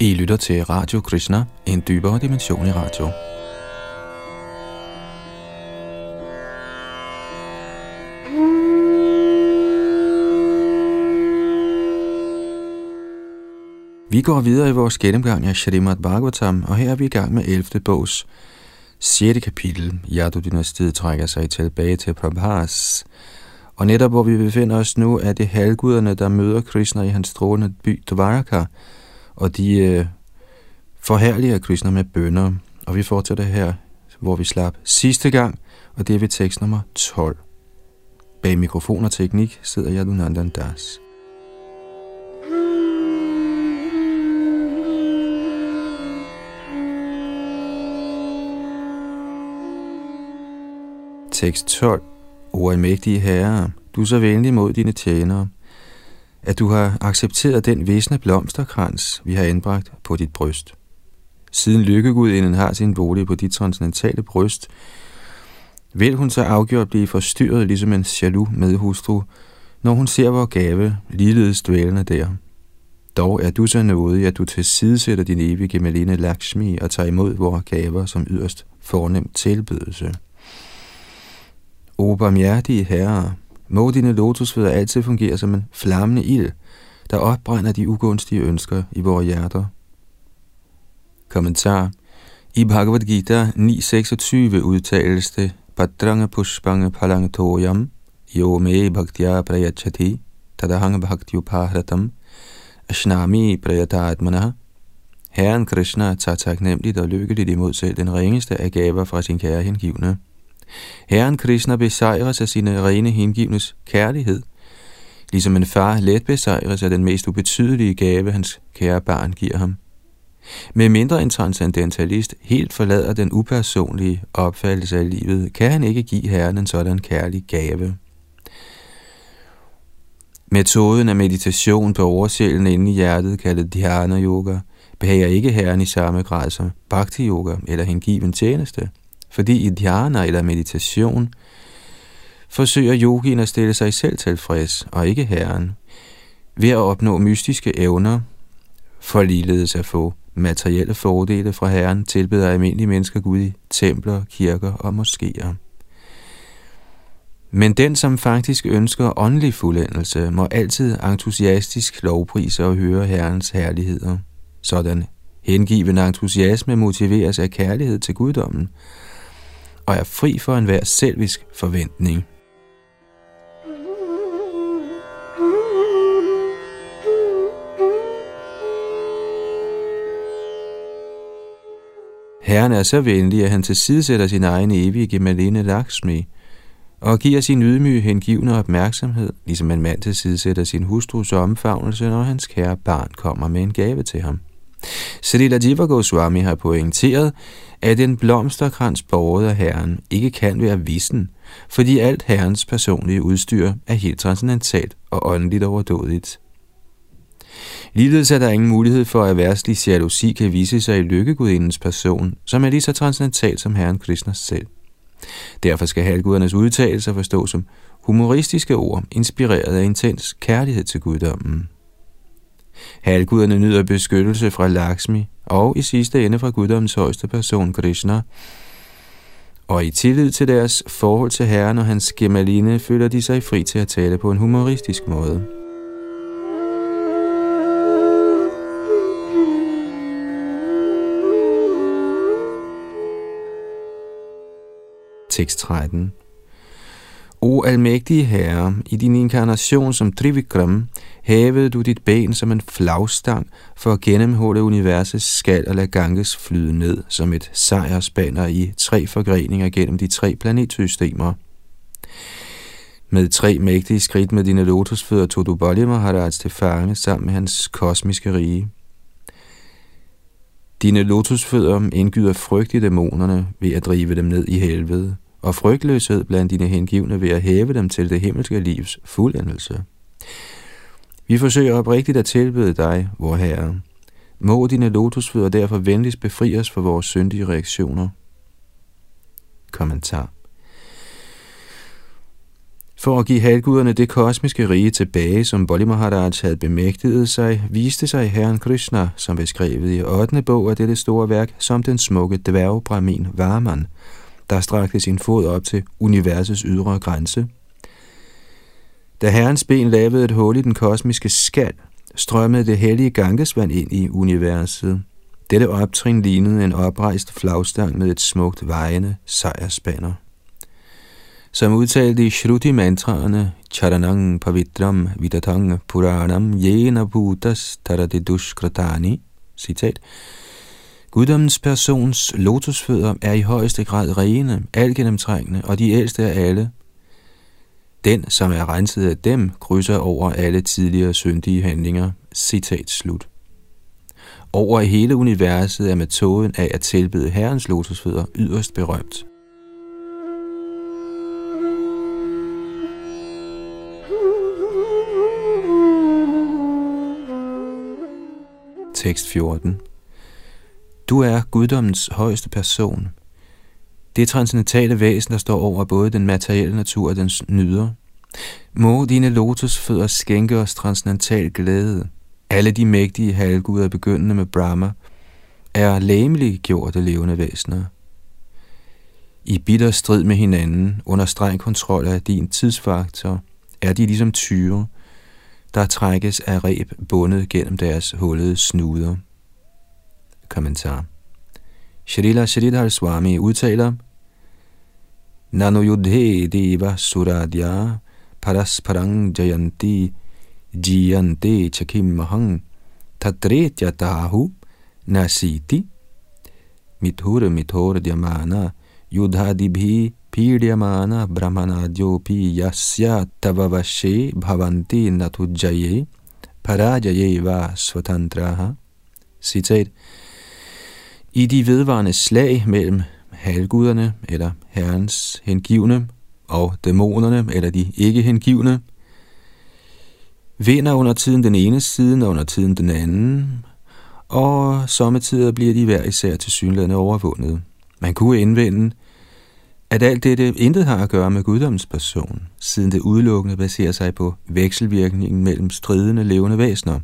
I lytter til Radio Krishna, en dybere dimension i radio. Vi går videre i vores gennemgang af Shrimad Bhagavatam, og her er vi i gang med 11. bogs 6. kapitel. Yadu-dynastiet trækker sig tilbage til Prabhas. Og netop hvor vi befinder os nu, er det halvguderne, der møder Krishna i hans strålende by Dvaraka, og de øh, forherliger Krishna med bønder. Og vi fortsætter her, hvor vi slap sidste gang, og det er ved tekst nummer 12. Bag mikrofon og teknik sidder Yadunandan Das. Tekst 12. O almægtige herre, du er så venlig mod dine tjenere, at du har accepteret den visne blomsterkrans, vi har indbragt på dit bryst. Siden lykkegudinden har sin bolig på dit transcendentale bryst, vil hun så afgjort blive forstyrret ligesom en jaloux medhustru, når hun ser vores gave ligeledes dvælende der. Dog er du så nådig, at du tilsidesætter din evige Malene Lakshmi og tager imod vores gaver som yderst fornem tilbydelse. O barmhjertige herre, må dine lotusfødder altid fungere som en flammende ild, der opbrænder de ugunstige ønsker i vores hjerter. Kommentar I Bhagavad Gita 9.26 udtales det Padranga pushpanga palangatoyam yo me bhaktya prayachati tadahang bhaktyupahratam ashnami prayatatmana Herren Krishna tager taknemmeligt og lykkeligt imod selv den ringeste af gaver fra sin kære hengivne. Herren Krishna besejres af sine rene hengivnes kærlighed, ligesom en far let besejres af den mest ubetydelige gave, hans kære barn giver ham. Med mindre en transcendentalist helt forlader den upersonlige opfattelse af livet, kan han ikke give Herren en sådan kærlig gave. Metoden af meditation på oversjælen inde i hjertet, kaldet dhyana yoga, behager ikke Herren i samme grad som bhakti yoga eller hengiven tjeneste – fordi i dhyana eller meditation forsøger yogien at stille sig selv tilfreds, og ikke herren, ved at opnå mystiske evner, for ligeledes at få materielle fordele fra herren, tilbeder almindelige mennesker Gud i templer, kirker og moskéer. Men den, som faktisk ønsker åndelig fuldendelse, må altid entusiastisk lovprise og høre Herrens herligheder. Sådan hengiven entusiasme motiveres af kærlighed til guddommen, og er fri for enhver selvisk forventning. Herren er så venlig, at han tilsidesætter sin egen evige gemaline Lakshmi og giver sin ydmyge hengivende opmærksomhed, ligesom en mand tilsidesætter sin hustrus omfavnelse, når hans kære barn kommer med en gave til ham. Srila Jiva Goswami har pointeret, at en blomsterkrans båret af Herren ikke kan være vissen, fordi alt Herrens personlige udstyr er helt transcendentalt og åndeligt overdådigt. Ligeledes er der ingen mulighed for, at værtslig jalousi kan vise sig i lykkegudindens person, som er lige så transcendental som Herren Krishna selv. Derfor skal halvgudernes udtalelser forstås som humoristiske ord, inspireret af intens kærlighed til guddommen. Halvguderne nyder beskyttelse fra Lakshmi og i sidste ende fra guddommens højeste person Krishna. Og i tillid til deres forhold til Herren og hans gemaline føler de sig fri til at tale på en humoristisk måde. Tekst 13 O almægtige Herre, i din inkarnation som Trivikram, hævede du dit ben som en flagstang for at gennemhulle universets skal og lade Ganges flyde ned som et sejrsbanner i tre forgreninger gennem de tre planetsystemer. Med tre mægtige skridt med dine lotusfødder tog du Bali Maharaj til fange sammen med hans kosmiske rige. Dine lotusfødder indgyder frygt i dæmonerne ved at drive dem ned i helvede og frygtløshed blandt dine hengivne ved at hæve dem til det himmelske livs fuldendelse. Vi forsøger oprigtigt at tilbede dig, vor Herre. Må dine lotusfødder derfor venligst befri os for vores syndige reaktioner. Kommentar For at give halvguderne det kosmiske rige tilbage, som Bali Maharaj havde bemægtiget sig, viste sig Herren Krishna, som beskrevet i 8. bog af dette store værk, som den smukke dværgbramin Varman, der strakte sin fod op til universets ydre grænse. Da herrens ben lavede et hul i den kosmiske skal, strømmede det hellige gangesvand ind i universet. Dette optrin lignede en oprejst flagstang med et smukt vejende sejrsbanner som udtalte i Shruti-mantraerne Charanang Pavitram Vidatang Puranam Jena Bhutas Taradidushkratani, citat, Guddommens persons lotusfødder er i højeste grad rene, algennemtrængende og de ældste af alle. Den, som er renset af dem, krydser over alle tidligere syndige handlinger. Citat slut. Over hele universet er metoden af at tilbede Herrens lotusfødder yderst berømt. Tekst 14. Du er guddommens højeste person. Det transcendentale væsen, der står over både den materielle natur og dens nyder. Må dine lotusfødder skænke os transcendental glæde. Alle de mægtige halvguder, begyndende med Brahma, er læmeligt levende væsener. I bitter strid med hinanden, under streng kontrol af din tidsfaktor, er de ligesom tyre, der trækkes af reb bundet gennem deres hullede snuder. Kommentar Shrila Shridhar Swami udtaler, Nano yudhe deva suradya parasparang jayanti jiyante chakim mahang tahu nasiti mithur mithur dyamana yudhadibhi पीड्यमान ब्रह्मणाद्योपि यस्य तव वशे भवन्ति न तुज्जये parajaye var svatantraha. Citat. I de vedvarende slag mellem halvguderne eller herrens hengivne og dæmonerne eller de ikke hengivne, vinder under tiden den ene side og under tiden den anden, og sommetider bliver de hver især til synlædende overvundet. Man kunne indvende, at alt dette intet har at gøre med guddommens person, siden det udelukkende baserer sig på vekselvirkningen mellem stridende levende væsener.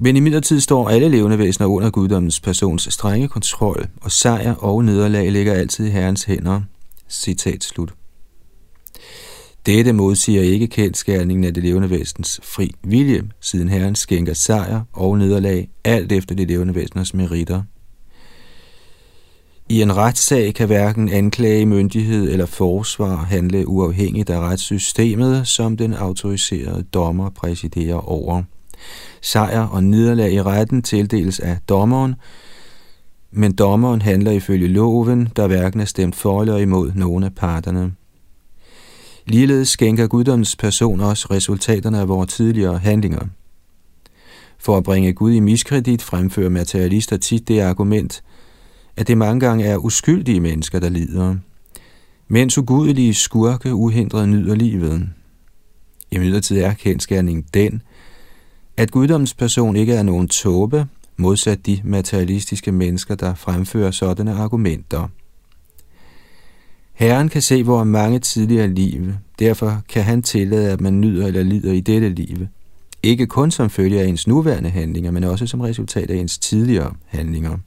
Men i midlertid står alle levende væsener under guddommens persons strenge kontrol, og sejr og nederlag ligger altid i Herrens hænder. Citat slut. Dette modsiger ikke kendskærningen af det levende væsens fri vilje, siden Herren skænker sejr og nederlag alt efter det levende væseners meritter. I en retssag kan hverken anklage, myndighed eller forsvar handle uafhængigt af retssystemet, som den autoriserede dommer præsiderer over. Sejr og nederlag i retten tildeles af dommeren, men dommeren handler ifølge loven, der hverken er stemt for eller imod nogen af parterne. Ligeledes skænker guddoms person også resultaterne af vores tidligere handlinger. For at bringe Gud i miskredit fremfører materialister tit det argument, at det mange gange er uskyldige mennesker, der lider, mens ugudelige skurke uhindret nyder livet. I midlertid er kendskærningen den, at guddommens person ikke er nogen tåbe, modsat de materialistiske mennesker, der fremfører sådanne argumenter. Herren kan se hvor mange tidligere liv, derfor kan han tillade, at man nyder eller lider i dette liv. Ikke kun som følge af ens nuværende handlinger, men også som resultat af ens tidligere handlinger.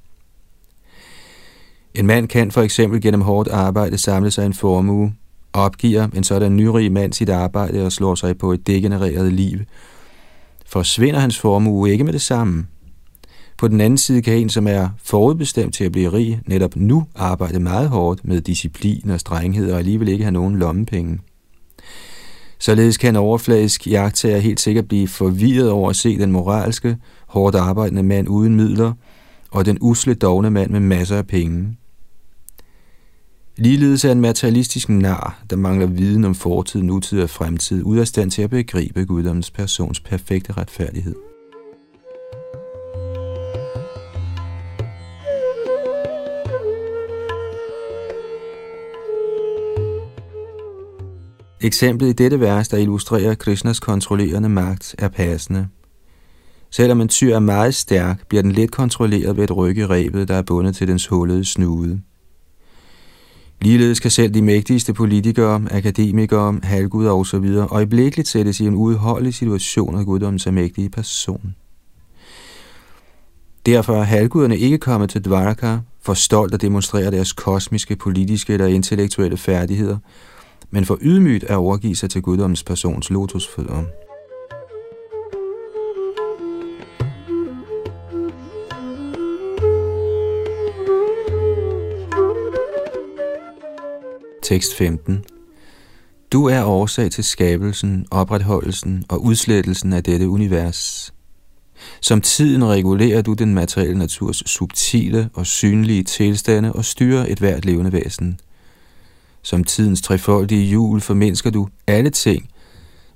En mand kan for eksempel gennem hårdt arbejde samle sig en formue, opgiver en sådan nyrig mand sit arbejde og slår sig på et degenereret liv. Forsvinder hans formue ikke med det samme. På den anden side kan en, som er forudbestemt til at blive rig, netop nu arbejde meget hårdt med disciplin og strenghed og alligevel ikke have nogen lommepenge. Således kan en overfladisk jagttager helt sikkert blive forvirret over at se den moralske, hårdt arbejdende mand uden midler, og den usle dogne mand med masser af penge. Ligeledes er en materialistisk nar, der mangler viden om fortid, nutid og fremtid, ud af stand til at begribe guddommens persons perfekte retfærdighed. Eksemplet i dette vers, der illustrerer Krishnas kontrollerende magt, er passende. Selvom en tyr er meget stærk, bliver den let kontrolleret ved et rykke i rebet, der er bundet til dens hullede snude. Ligeledes kan selv de mægtigste politikere, akademikere, halvguder osv. øjeblikkeligt sættes i en udholdelig situation af guddommens mægtige person. Derfor er halvguderne ikke kommet til Dvaraka for stolt at demonstrere deres kosmiske, politiske eller intellektuelle færdigheder, men for ydmygt at overgive sig til guddommens persons lotusfødder. Tekst 15 Du er årsag til skabelsen, opretholdelsen og udslettelsen af dette univers. Som tiden regulerer du den materielle naturs subtile og synlige tilstande og styrer et hvert levende væsen. Som tidens trefoldige hjul formindsker du alle ting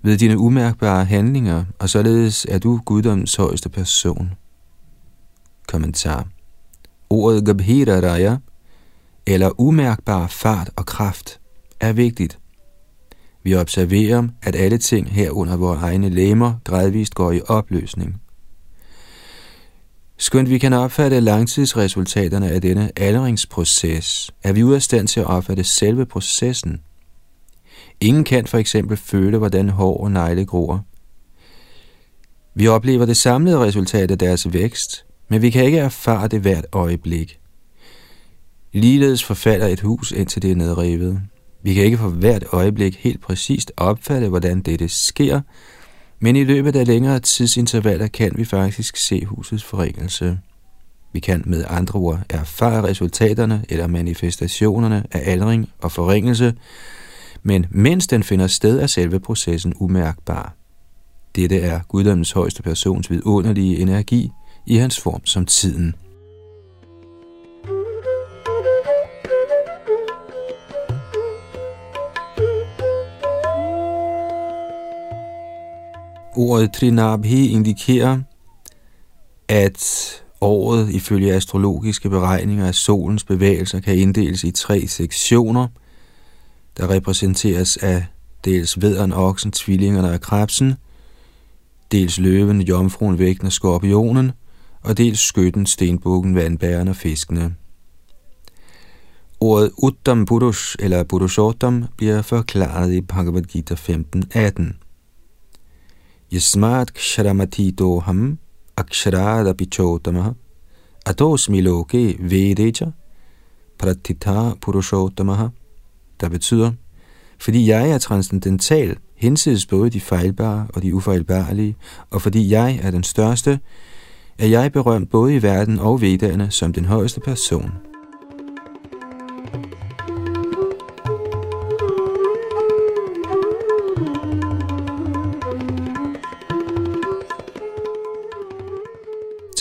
ved dine umærkbare handlinger, og således er du guddommens højeste person. Kommentar Ordet Gabhira Raya, eller umærkbar fart og kraft, er vigtigt. Vi observerer, at alle ting herunder vores egne lemmer gradvist går i opløsning. Skønt vi kan opfatte langtidsresultaterne af denne aldringsproces, er vi ude af stand til at opfatte selve processen. Ingen kan for eksempel føle, hvordan hår og negle gror. Vi oplever det samlede resultat af deres vækst, men vi kan ikke erfare det hvert øjeblik. Ligeledes forfalder et hus, indtil det er nedrevet. Vi kan ikke for hvert øjeblik helt præcist opfatte, hvordan dette sker, men i løbet af længere tidsintervaller kan vi faktisk se husets forringelse. Vi kan med andre ord erfare resultaterne eller manifestationerne af aldring og forringelse, men mens den finder sted, er selve processen umærkbar. Dette er guddommens højeste persons vidunderlige energi i hans form som tiden. Ordet Trinabhi indikerer, at året ifølge astrologiske beregninger af solens bevægelser kan inddeles i tre sektioner, der repræsenteres af dels vederen, oksen, tvillingerne og krebsen, dels løven, jomfruen, vægten og skorpionen, og dels skytten, stenbukken, vandbæren og fiskene. Ordet Uttam Purush eller Purushottam bliver forklaret i Bhagavad Gita 15.18. Yasmat ksharamatidoham aksharada pichotamaha atosmi loke vedeja pratitha purushotamaha, der betyder, fordi jeg er transcendental, hinsides både de fejlbare og de ufejlbarlige, og fordi jeg er den største, er jeg berømt både i verden og vedderne som den højeste person.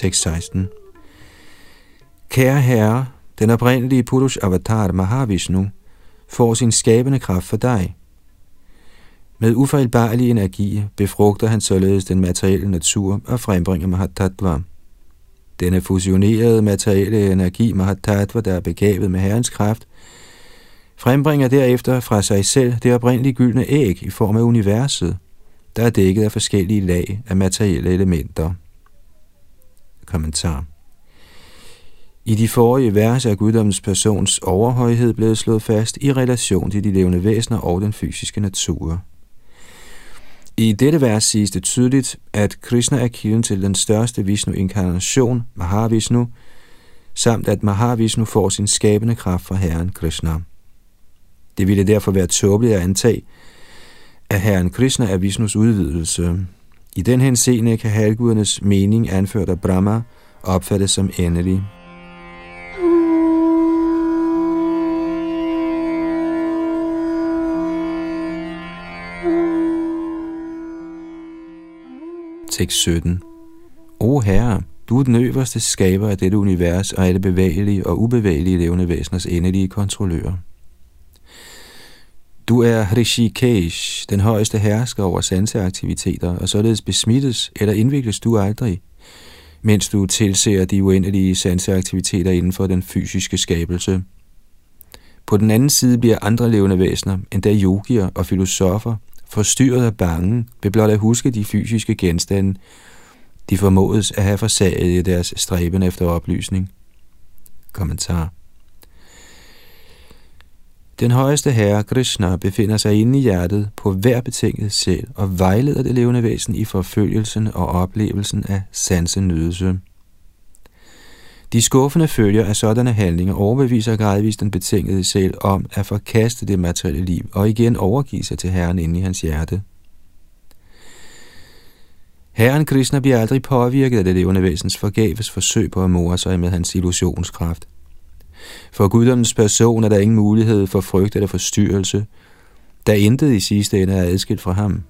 Tekst 16. Kære Herre, den oprindelige Purush Avatar Mahavishnu får sin skabende kraft for dig. Med ufejlbarlig energi befrugter han således den materielle natur og frembringer Mahatattva. Denne fusionerede materielle energi Mahatattva, der er begavet med Herrens kraft, frembringer derefter fra sig selv det oprindelige gyldne æg i form af universet, der er dækket af forskellige lag af materielle elementer. Kommentar I de forrige vers er guddommens persons overhøjhed blevet slået fast i relation til de levende væsener og den fysiske natur. I dette vers siges det tydeligt, at Krishna er kilden til den største Vishnu-inkarnation, Mahavishnu, samt at Mahavishnu får sin skabende kraft fra Herren Krishna. Det ville derfor være tåbeligt at antage, at Herren Krishna er Vishnus udvidelse. I den henseende kan halvgudernes mening anført af Brahma opfattes som endelig. Tekst 17 O Herre, du er den øverste skaber af dette univers og alle bevægelige og ubevægelige levende væseners endelige kontrollører. Du er Hrishikesh, den højeste hersker over sanseaktiviteter, og således besmittes eller indvikles du aldrig, mens du tilser de uendelige sanseaktiviteter inden for den fysiske skabelse. På den anden side bliver andre levende væsener, endda yogier og filosofer, forstyrret af bange ved blot at huske de fysiske genstande, de formodes at have forsaget i deres stræben efter oplysning. Kommentar den højeste herre, Krishna, befinder sig inde i hjertet på hver betinget sjæl og vejleder det levende væsen i forfølgelsen og oplevelsen af sansenydelse. De skuffende følger af sådanne handlinger overbeviser gradvist den betingede sjæl om at forkaste det materielle liv og igen overgive sig til Herren inde i hans hjerte. Herren Krishna bliver aldrig påvirket af det levende væsens forgæves forsøg på at more sig med hans illusionskraft. For guddommens person er der ingen mulighed for frygt eller forstyrrelse, da intet i sidste ende er adskilt fra ham.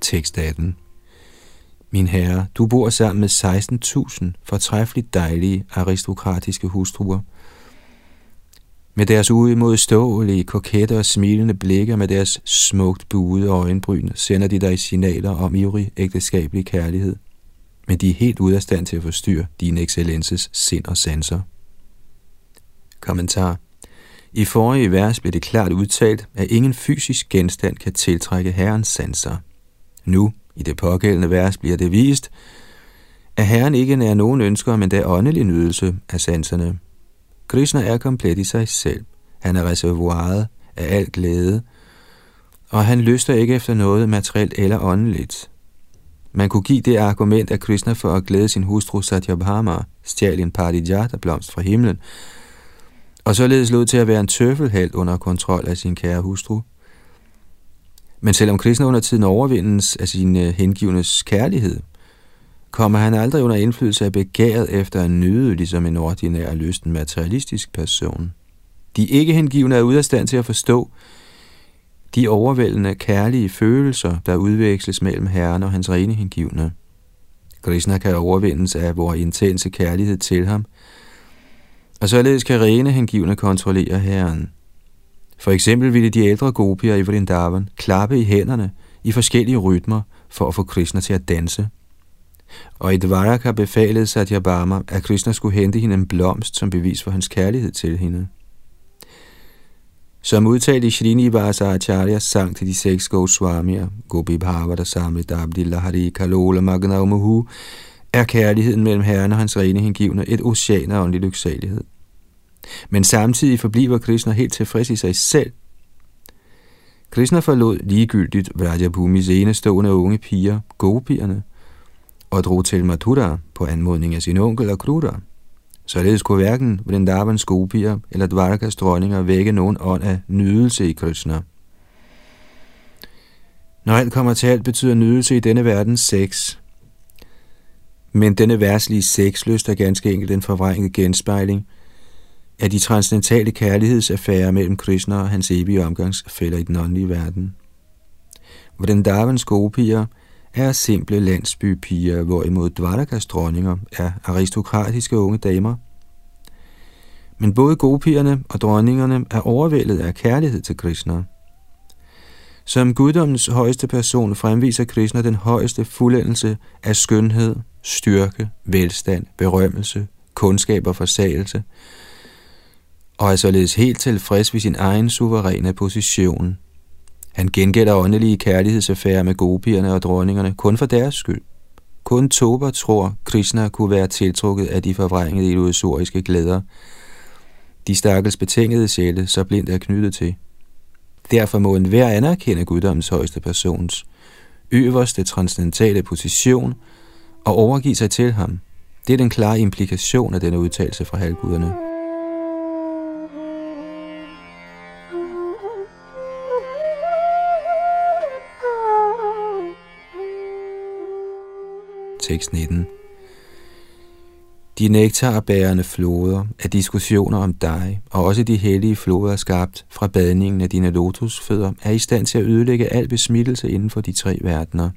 Tekst 18 Min herre, du bor sammen med 16.000 fortræffeligt dejlige aristokratiske hustruer, med deres uimodståelige, kokette og smilende blikke med deres smukt buede øjenbryn sender de dig signaler om ivrig ægteskabelig kærlighed. Men de er helt ude af stand til at forstyrre din excellences sind og sanser. Kommentar I forrige vers blev det klart udtalt, at ingen fysisk genstand kan tiltrække herrens sanser. Nu, i det pågældende vers, bliver det vist, at herren ikke nær nogen ønsker, men der åndelig nydelse af sanserne. Krishna er komplet i sig selv. Han er reservoiret af al glæde, og han lyster ikke efter noget materielt eller åndeligt. Man kunne give det argument, at Krishna for at glæde sin hustru Satyabhama stjal en parijata blomst fra himlen, og således lod til at være en tøffelhelt under kontrol af sin kære hustru. Men selvom Krishna under tiden overvindes af sin øh, hengivnes kærlighed, kommer han aldrig under indflydelse af begæret efter at nyde, ligesom en ordinær lysten materialistisk person. De ikke hengivne er ude af stand til at forstå de overvældende kærlige følelser, der udveksles mellem Herren og hans rene hengivne. Krishna kan overvindes af vores intense kærlighed til ham, og således kan rene hengivne kontrollere Herren. For eksempel ville de ældre gopier i Vrindavan klappe i hænderne i forskellige rytmer for at få Krishna til at danse – og et Dvaraka befalede Satyabhama, at Krishna skulle hente hende en blomst som bevis for hans kærlighed til hende. Som udtalt i Srinivasa Acharya sang til de seks Goswamier, Gopi Bhavata Samrit Abdillah Hari Kalola Magna Muhu, er kærligheden mellem herren og hans rene hengivne et ocean af åndelig lyksalighed. Men samtidig forbliver Krishna helt tilfreds i sig selv. Krishna forlod ligegyldigt Vrajabhumis enestående unge piger, gopierne, og drog til Mathura på anmodning af sin onkel Akrura. Således kunne hverken Vrindavans gopier eller Dvarkas dronninger vække nogen ånd af nydelse i Krishna. Når alt kommer til alt, betyder nydelse i denne verden sex. Men denne værslige sexlyst er ganske enkelt en forvrænget genspejling af de transcendentale kærlighedsaffærer mellem Krishna og hans evige omgangsfælder i den åndelige verden. Vrindavans gopier – er simple landsbypiger, hvorimod Dvarakas dronninger er aristokratiske unge damer. Men både gopierne og dronningerne er overvældet af kærlighed til Krishna. Som guddommens højeste person fremviser Krishna den højeste fuldendelse af skønhed, styrke, velstand, berømmelse, kundskab og forsagelse, og er således helt tilfreds ved sin egen suveræne position – han gengælder åndelige kærlighedsaffærer med gopierne og dronningerne kun for deres skyld. Kun Toba tror, Krishna kunne være tiltrukket af de forvrængede illusoriske glæder, de stakkels betingede sjæle så blindt er knyttet til. Derfor må enhver anerkende guddommens højeste persons øverste transcendentale position og overgive sig til ham. Det er den klare implikation af denne udtalelse fra halvguderne. Tekst 19. De nektarbærende floder er diskussioner om dig, og også de hellige floder skabt fra badningen af dine lotusfødder, er i stand til at ødelægge al besmittelse inden for de tre verdener.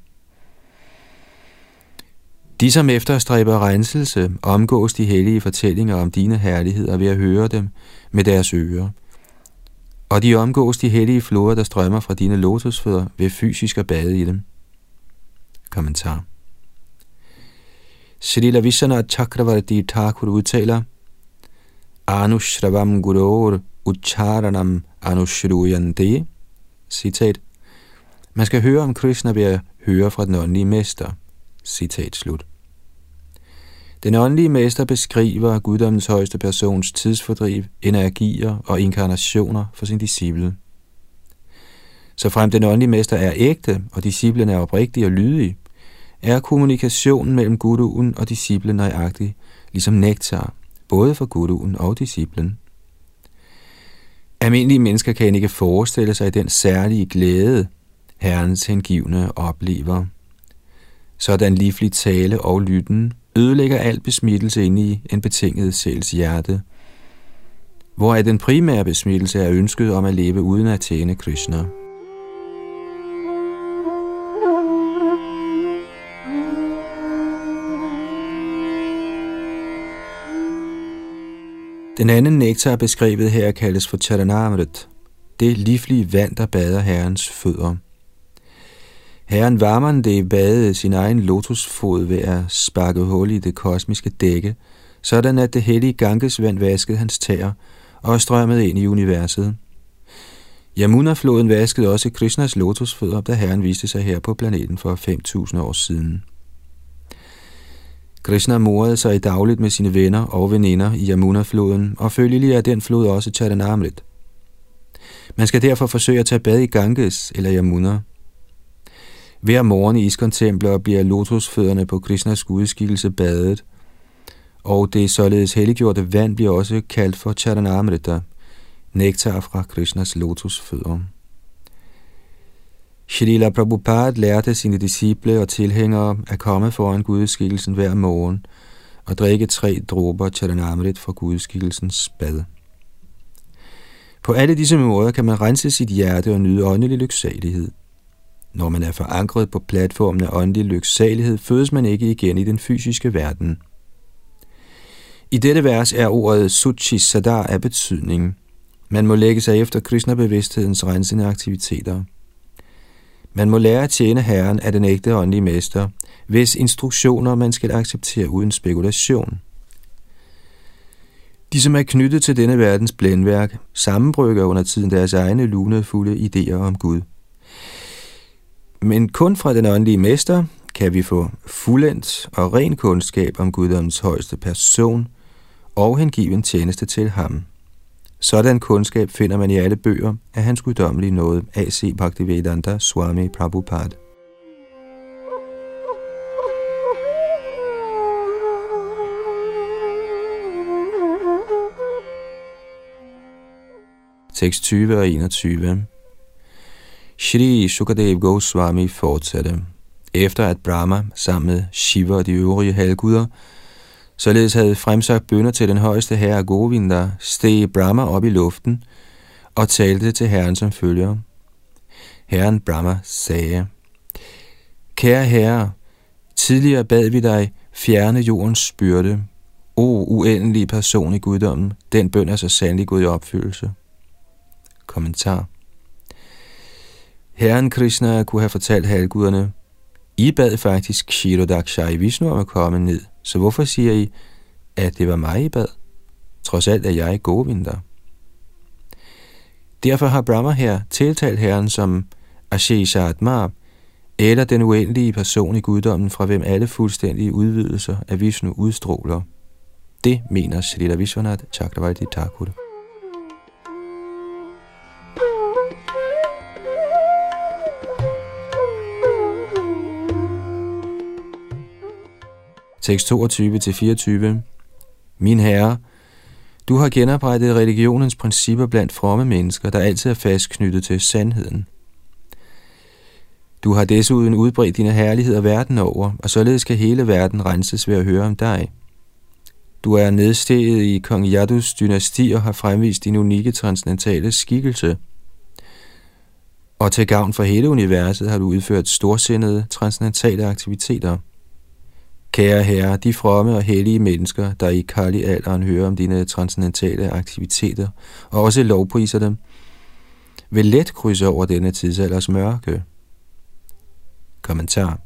De, som efterstræber renselse, omgås de hellige fortællinger om dine herligheder ved at høre dem med deres ører. Og de omgås de hellige floder, der strømmer fra dine lotusfødder ved fysisk at bade i dem. Kommentar Srila Vishana Chakravarti Thakur udtaler, Anushravam Gurur Ucharanam Anushruyante, citat, man skal høre om Krishna ved at høre fra den åndelige mester. Citat slut. Den åndelige mester beskriver guddommens højeste persons tidsfordriv, energier og inkarnationer for sin disciple. Så frem den åndelige mester er ægte, og disciplen er oprigtig og lydig, er kommunikationen mellem guruen og disciplen nøjagtig, ligesom nektar, både for guruen og disciplen. Almindelige mennesker kan ikke forestille sig den særlige glæde, Herrens hengivne oplever. Sådan livlig tale og lytten ødelægger al besmittelse inde i en betinget sjæls hjerte, hvor den primære besmittelse er ønsket om at leve uden at tjene Krishna. Den anden nektar beskrevet her kaldes for Charanamrit, det livlige vand, der bader herrens fødder. Herren Varmande badede sin egen lotusfod ved at sparke hul i det kosmiske dække, sådan at det hellige Ganges vand vaskede hans tæer og strømmede ind i universet. Yamuna-floden vaskede også Krishnas lotusfødder, da herren viste sig her på planeten for 5.000 år siden. Krishna morede sig i dagligt med sine venner og veninder i Yamuna-floden, og følgelig er den flod også Charanamrit. Man skal derfor forsøge at tage bad i Ganges eller Yamuna. Hver morgen i iskontempler bliver lotusfødderne på Krishnas gudskikkelse badet, og det således helliggjorte vand bliver også kaldt for Charanamrita, nektar fra Krishnas lotusfødder. Srila Prabhupada lærte sine disciple og tilhængere at komme foran gudskikkelsen hver morgen og drikke tre dråber Charanamrit fra gudskikkelsens bad. På alle disse måder kan man rense sit hjerte og nyde åndelig lyksalighed. Når man er forankret på platformen af åndelig lyksalighed, fødes man ikke igen i den fysiske verden. I dette vers er ordet Suchi Sadar af betydning. Man må lægge sig efter Krishna-bevidsthedens rensende aktiviteter. Man må lære at tjene Herren af den ægte åndelige mester, hvis instruktioner man skal acceptere uden spekulation. De, som er knyttet til denne verdens blændværk, sammenbrygger under tiden deres egne lunefulde idéer om Gud. Men kun fra den åndelige mester kan vi få fuldendt og ren kundskab om Guddoms højeste person og hengiven tjeneste til ham. Sådan kundskab finder man i alle bøger af hans guddommelige nåde, A.C. Bhaktivedanta Swami Prabhupada. Tekst 20 og 21 Shri Sukadev Goswami fortsatte. Efter at Brahma sammen med Shiva og de øvrige halvguder således havde fremsagt bønder til den højeste herre Govinda, steg Brahma op i luften og talte til herren som følger. Herren Brahma sagde, Kære herre, tidligere bad vi dig fjerne jordens byrde. O uendelige person i guddommen, den bøn er så sandelig gået i opfyldelse. Kommentar Herren Krishna kunne have fortalt halvguderne, I bad faktisk Shirodakshai Vishnu om at komme ned, så hvorfor siger I, at det var mig, I bad? Trods alt er jeg Govinda. Derfor har Brahma her tiltalt herren som Ashesha Atma, eller den uendelige person i guddommen, fra hvem alle fuldstændige udvidelser af Vishnu udstråler. Det mener Srila Vishwanath Chakravarti Thakur. Tekst 22-24 Min herre, du har genoprettet religionens principper blandt fromme mennesker, der altid er fast knyttet til sandheden. Du har desuden udbredt dine herligheder verden over, og således kan hele verden renses ved at høre om dig. Du er nedsteget i kong Yadus dynasti og har fremvist din unikke transcendentale skikkelse. Og til gavn for hele universet har du udført storsindede transcendentale aktiviteter – Kære herre, de fromme og hellige mennesker, der i Kali-alderen hører om dine transcendentale aktiviteter, og også lovpriser dem, vil let krydse over denne tidsalders mørke. Kommentar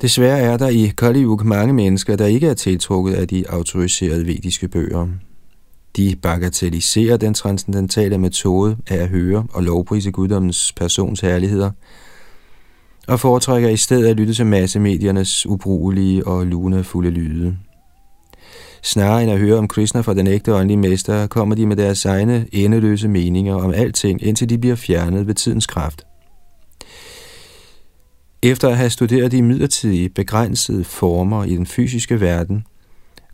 Desværre er der i Kali mange mennesker, der ikke er tiltrukket af de autoriserede vediske bøger. De bagatelliserer den transcendentale metode af at høre og lovprise guddommens persons herligheder – og foretrækker i stedet at lytte til massemediernes ubrugelige og lunefulde lyde. Snarere end at høre om Krishna fra den ægte åndelige mester, kommer de med deres egne endeløse meninger om alting, indtil de bliver fjernet ved tidens kraft. Efter at have studeret de midlertidige, begrænsede former i den fysiske verden,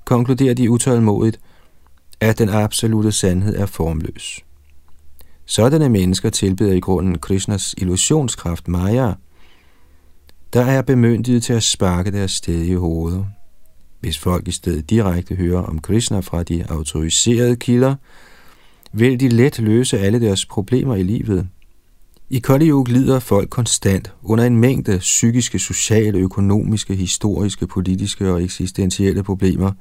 konkluderer de utålmodigt, at den absolute sandhed er formløs. Sådanne mennesker tilbeder i grunden Krishnas illusionskraft Maya, der er bemyndiget til at sparke deres sted i hovedet. Hvis folk i stedet direkte hører om Krishna fra de autoriserede kilder, vil de let løse alle deres problemer i livet. I Kali Yuga lider folk konstant under en mængde psykiske, sociale, økonomiske, historiske, politiske og eksistentielle problemer.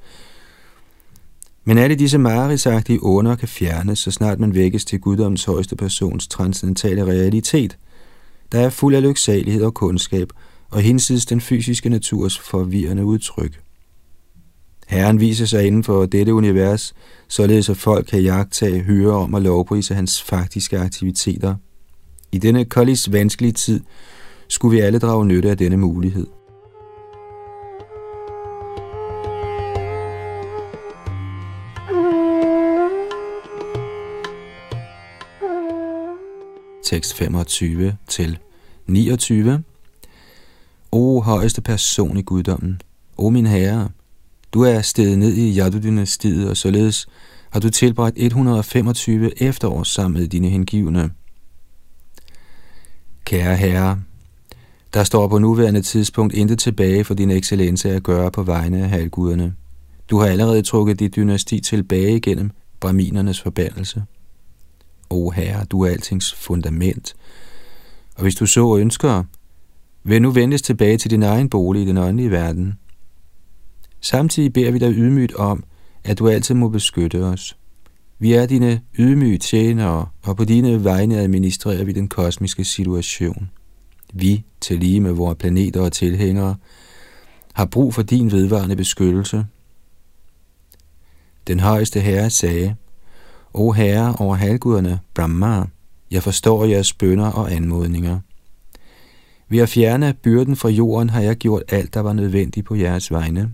Men alle disse marerisagtige under kan fjernes, så snart man vækkes til guddommens højeste persons transcendentale realitet, der er fuld af lyksalighed og kundskab, og hinsides den fysiske naturs forvirrende udtryk. Herren viser sig inden for dette univers, således at folk kan jagtage, høre om og lovprise hans faktiske aktiviteter. I denne kollis vanskelige tid skulle vi alle drage nytte af denne mulighed. Tekst 25 til 29 O højeste person i guddommen, o min herre, du er steget ned i Yadu-dynastiet, og således har du tilbragt 125 efterår sammen med dine hengivne. Kære herre, der står på nuværende tidspunkt intet tilbage for din excellence at gøre på vegne af halvguderne. Du har allerede trukket dit dynasti tilbage gennem braminernes forbandelse. O herre, du er altings fundament, og hvis du så ønsker, vil nu vendes tilbage til din egen bolig i den åndelige verden – Samtidig beder vi dig ydmygt om, at du altid må beskytte os. Vi er dine ydmyge tjenere, og på dine vegne administrerer vi den kosmiske situation. Vi, til lige med vores planeter og tilhængere, har brug for din vedvarende beskyttelse. Den højeste herre sagde, O herre over halvguderne, Brahma, jeg forstår jeres bønder og anmodninger. Ved at fjerne byrden fra jorden har jeg gjort alt, der var nødvendigt på jeres vegne.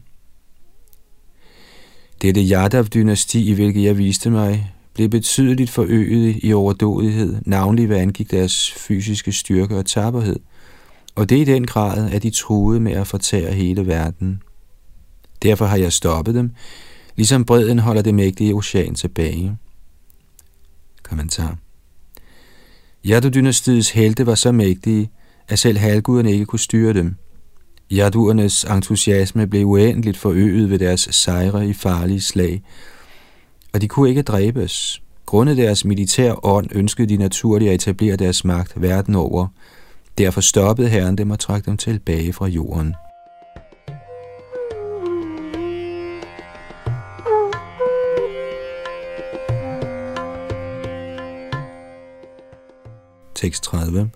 Dette Yadav-dynasti, i hvilket jeg viste mig, blev betydeligt forøget i overdådighed, navnlig hvad angik deres fysiske styrke og tapperhed, og det i den grad, at de truede med at fortære hele verden. Derfor har jeg stoppet dem, ligesom bredden holder det mægtige ocean tilbage. Kommentar Yadu-dynastiets helte var så mægtige, at selv halvguderne ikke kunne styre dem – Jaduernes entusiasme blev uendeligt forøget ved deres sejre i farlige slag, og de kunne ikke dræbes. Grundet deres militær ånd ønskede de naturligt at etablere deres magt verden over. Derfor stoppede herren dem og trak dem tilbage fra jorden. Tekst 30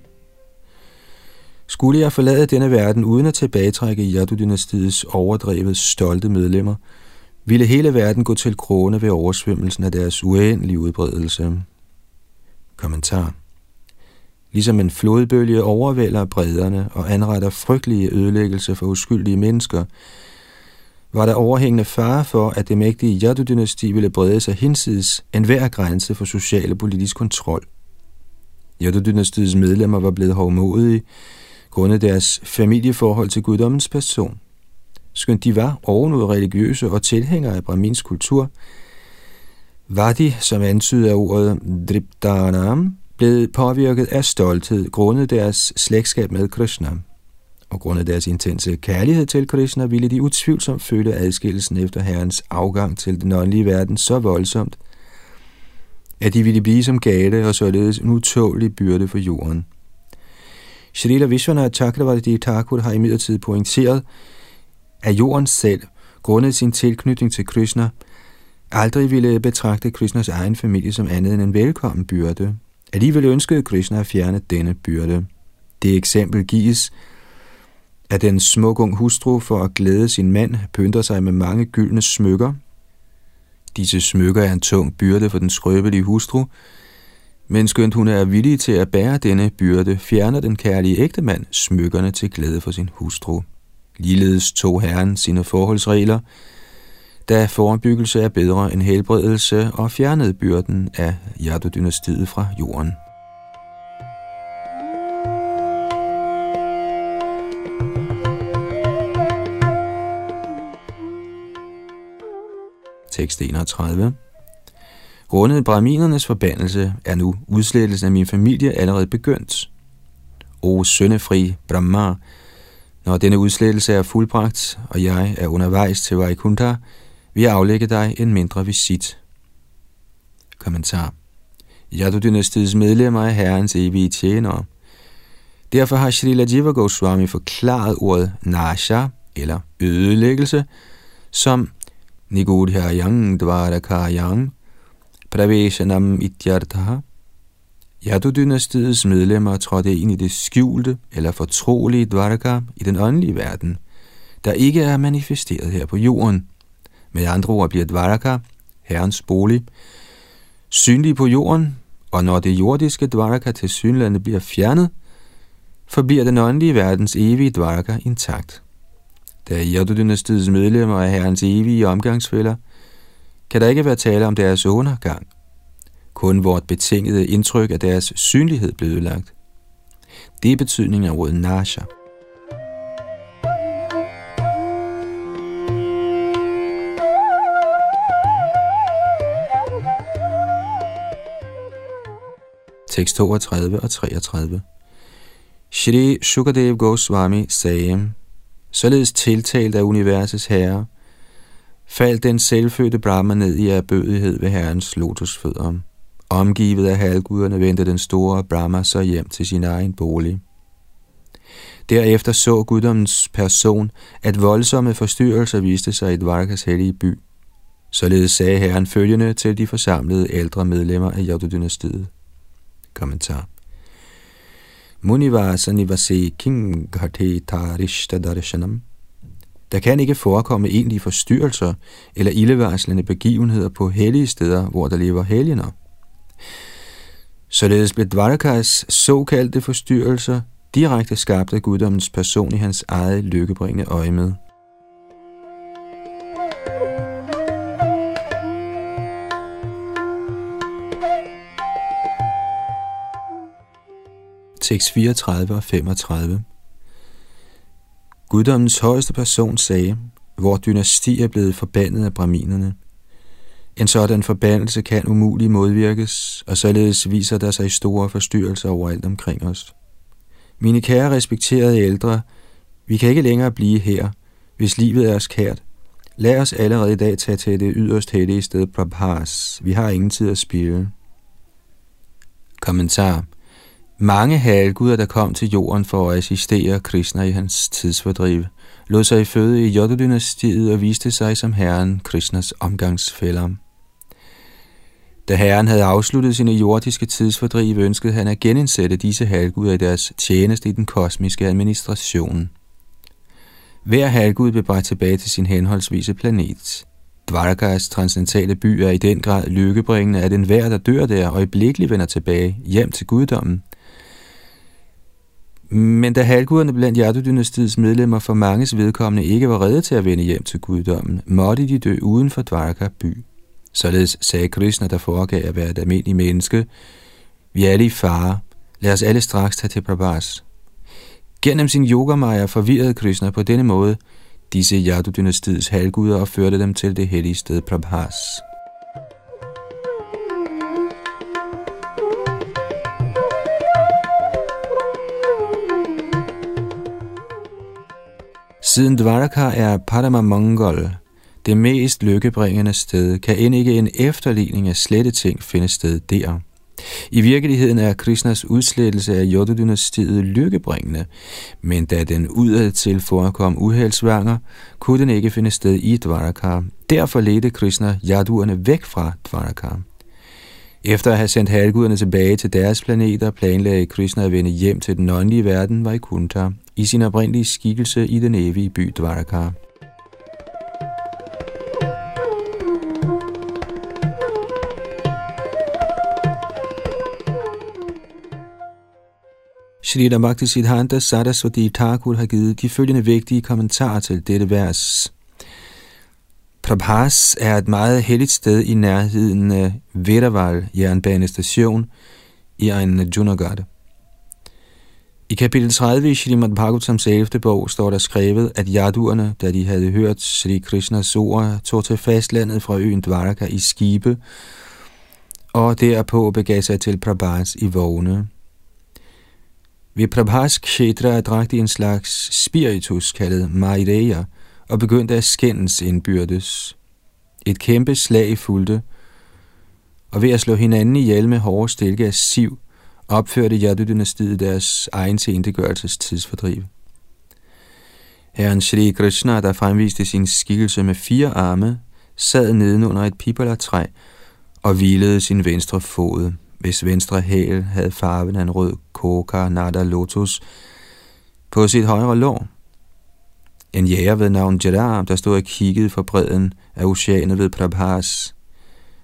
skulle jeg forlade denne verden uden at tilbagetrække Yadu-dynastiets overdrevet stolte medlemmer, ville hele verden gå til krone ved oversvømmelsen af deres uendelige udbredelse. Kommentar Ligesom en flodbølge overvælder bredderne og anretter frygtelige ødelæggelser for uskyldige mennesker, var der overhængende fare for, at det mægtige Yadu-dynasti ville brede sig hinsides enhver grænse for social og politisk kontrol. Yadu-dynastiets medlemmer var blevet hovmodige, grundet deres familieforhold til guddommens person. Skønt de var ovenud religiøse og tilhængere af Brahmins kultur, var de, som antyder af ordet driptanam, blevet påvirket af stolthed grundet deres slægtskab med Krishna. Og grundet deres intense kærlighed til Krishna ville de utvivlsomt føle adskillelsen efter herrens afgang til den åndelige verden så voldsomt, at de ville blive som gale og således en utålig byrde for jorden. Shrila Vishwanath Chakravarti Thakur har imidlertid pointeret, at jorden selv, grundet sin tilknytning til Krishna, aldrig ville betragte Krishnas egen familie som andet end en velkommen byrde. Alligevel ønskede Krishna at fjerne denne byrde. Det eksempel gives, at den smuk ung hustru for at glæde sin mand pynter sig med mange gyldne smykker. Disse smykker er en tung byrde for den skrøbelige hustru, men skønt hun er villig til at bære denne byrde, fjerner den kærlige ægtemand smykkerne til glæde for sin hustru. Ligeledes tog herren sine forholdsregler, da forebyggelse er bedre end helbredelse og fjernede byrden af Yadu-dynastiet fra jorden. Tekst 31 Grundet brahminernes forbandelse er nu udslettelsen af min familie allerede begyndt. O søndefri Brahma, når denne udslettelse er fuldbragt, og jeg er undervejs til Vaikuntha, vil jeg aflægge dig en mindre visit. Kommentar Yadu-dynastiets medlemmer er herrens evige tjenere. Derfor har Srila Jiva Goswami forklaret ordet nasha, eller ødelæggelse, som Nigodhyayang Dvarakayang Praveshanam Ityartha. Yadu-dynastiets medlemmer trådte ind i det skjulte eller fortrolige Dvaraka i den åndelige verden, der ikke er manifesteret her på jorden. Med andre ord bliver Dvaraka, herrens bolig, synlig på jorden, og når det jordiske Dvaraka til synlandet bliver fjernet, forbliver den åndelige verdens evige Dvaraka intakt. Da Yadu-dynastiets medlemmer er herrens evige omgangsfælder, kan der ikke være tale om deres undergang. Kun vort betingede indtryk af deres synlighed blev ødelagt. Det er betydningen af ordet nasha. Tekst 32 og 33 Shri Shukadev Goswami sagde, således tiltalt af universets herre, faldt den selvfødte Brahma ned i erbødighed ved herrens lotusfødder. Omgivet af halvguderne vendte den store Brahma så hjem til sin egen bolig. Derefter så guddommens person, at voldsomme forstyrrelser viste sig i Dvarkas hellige by. Således sagde herren følgende til de forsamlede ældre medlemmer af Yadu-dynastiet. Kommentar. Munivasa nivase king ghate tarishta darshanam der kan ikke forekomme egentlige forstyrrelser eller ildevarslende begivenheder på hellige steder, hvor der lever helgener. Således blev Dvarakas såkaldte forstyrrelser direkte skabt af guddommens person i hans eget lykkebringende øje med. Tekst 34 og 35 Guddommens højeste person sagde, hvor dynasti er blevet forbandet af braminerne. En sådan forbandelse kan umuligt modvirkes, og således viser der sig store forstyrrelser overalt omkring os. Mine kære respekterede ældre, vi kan ikke længere blive her, hvis livet er os kært. Lad os allerede i dag tage til det yderst hellige sted Prabhas. Vi har ingen tid at spille. Kommentar mange halvguder, der kom til jorden for at assistere Krishna i hans tidsfordriv, lod sig føde i Yogadynastiet, og viste sig som herren Krishnas omgangsfælder. Da herren havde afsluttet sine jordiske tidsfordriv, ønskede han at genindsætte disse halvguder i deres tjeneste i den kosmiske administration. Hver halvgud blev bragt tilbage til sin henholdsvise planet. Dvarkas transcendentale by er i den grad lykkebringende, at enhver, der dør der, øjeblikkeligt vender tilbage hjem til guddommen – men da halvguderne blandt Yadu-dynastiets medlemmer for manges vedkommende ikke var redde til at vende hjem til guddommen, måtte de dø uden for Dvarka by. Således sagde Krishna, der foregav at være et almindeligt menneske, vi er alle i fare. Lad os alle straks tage til Prabhas. Gennem sin yogamaja forvirrede Krishna på denne måde disse Yadu-dynastiets halvguder og førte dem til det hellige sted Prabhas. Siden Dvaraka er Padamamongol, det mest lykkebringende sted, kan end ikke en efterligning af slette ting finde sted der. I virkeligheden er Krishnas udslettelse af Yoda-dynastiet lykkebringende, men da den udadtil forekom uheldsvanger, kunne den ikke finde sted i Dvaraka. Derfor ledte Krishna Yaduerne væk fra Dvaraka. Efter at have sendt halvguderne tilbage til deres planeter, planlagde Krishna at vende hjem til den åndelige verden Vaikuntha i sin oprindelige skikkelse i den evige by Dvaraka. Shrita Bhakti Siddhanta Saraswati Thakur har givet de følgende vigtige kommentarer til dette vers. Prabhas er et meget helligt sted i nærheden af Veraval jernbanestation i egen Junagadh. I kapitel 30 i Srimad Bhagavatams 11. bog står der skrevet, at jaduerne, da de havde hørt Sri Krishnas ord, tog til fastlandet fra øen Dvaraka i skibe, og derpå begav sig til Prabhas i vogne. Ved Prabhas kshetra drak de en slags spiritus kaldet Maireya, og begyndte at skændes indbyrdes. Et kæmpe slag fulgte, og ved at slå hinanden ihjel med hårde stilke af siv, opførte Yadu-dynastiet deres egen tilintetgørelses tidsfordriv. Herren Shri Krishna, der fremviste sin skikkelse med fire arme, sad nedenunder et pipalatræ og hvilede sin venstre fod, hvis venstre hæl havde farven af en rød koka nada lotus på sit højre lår. En jæger ved navn Jadar, der stod og kiggede for bredden af oceanet ved Prabhas,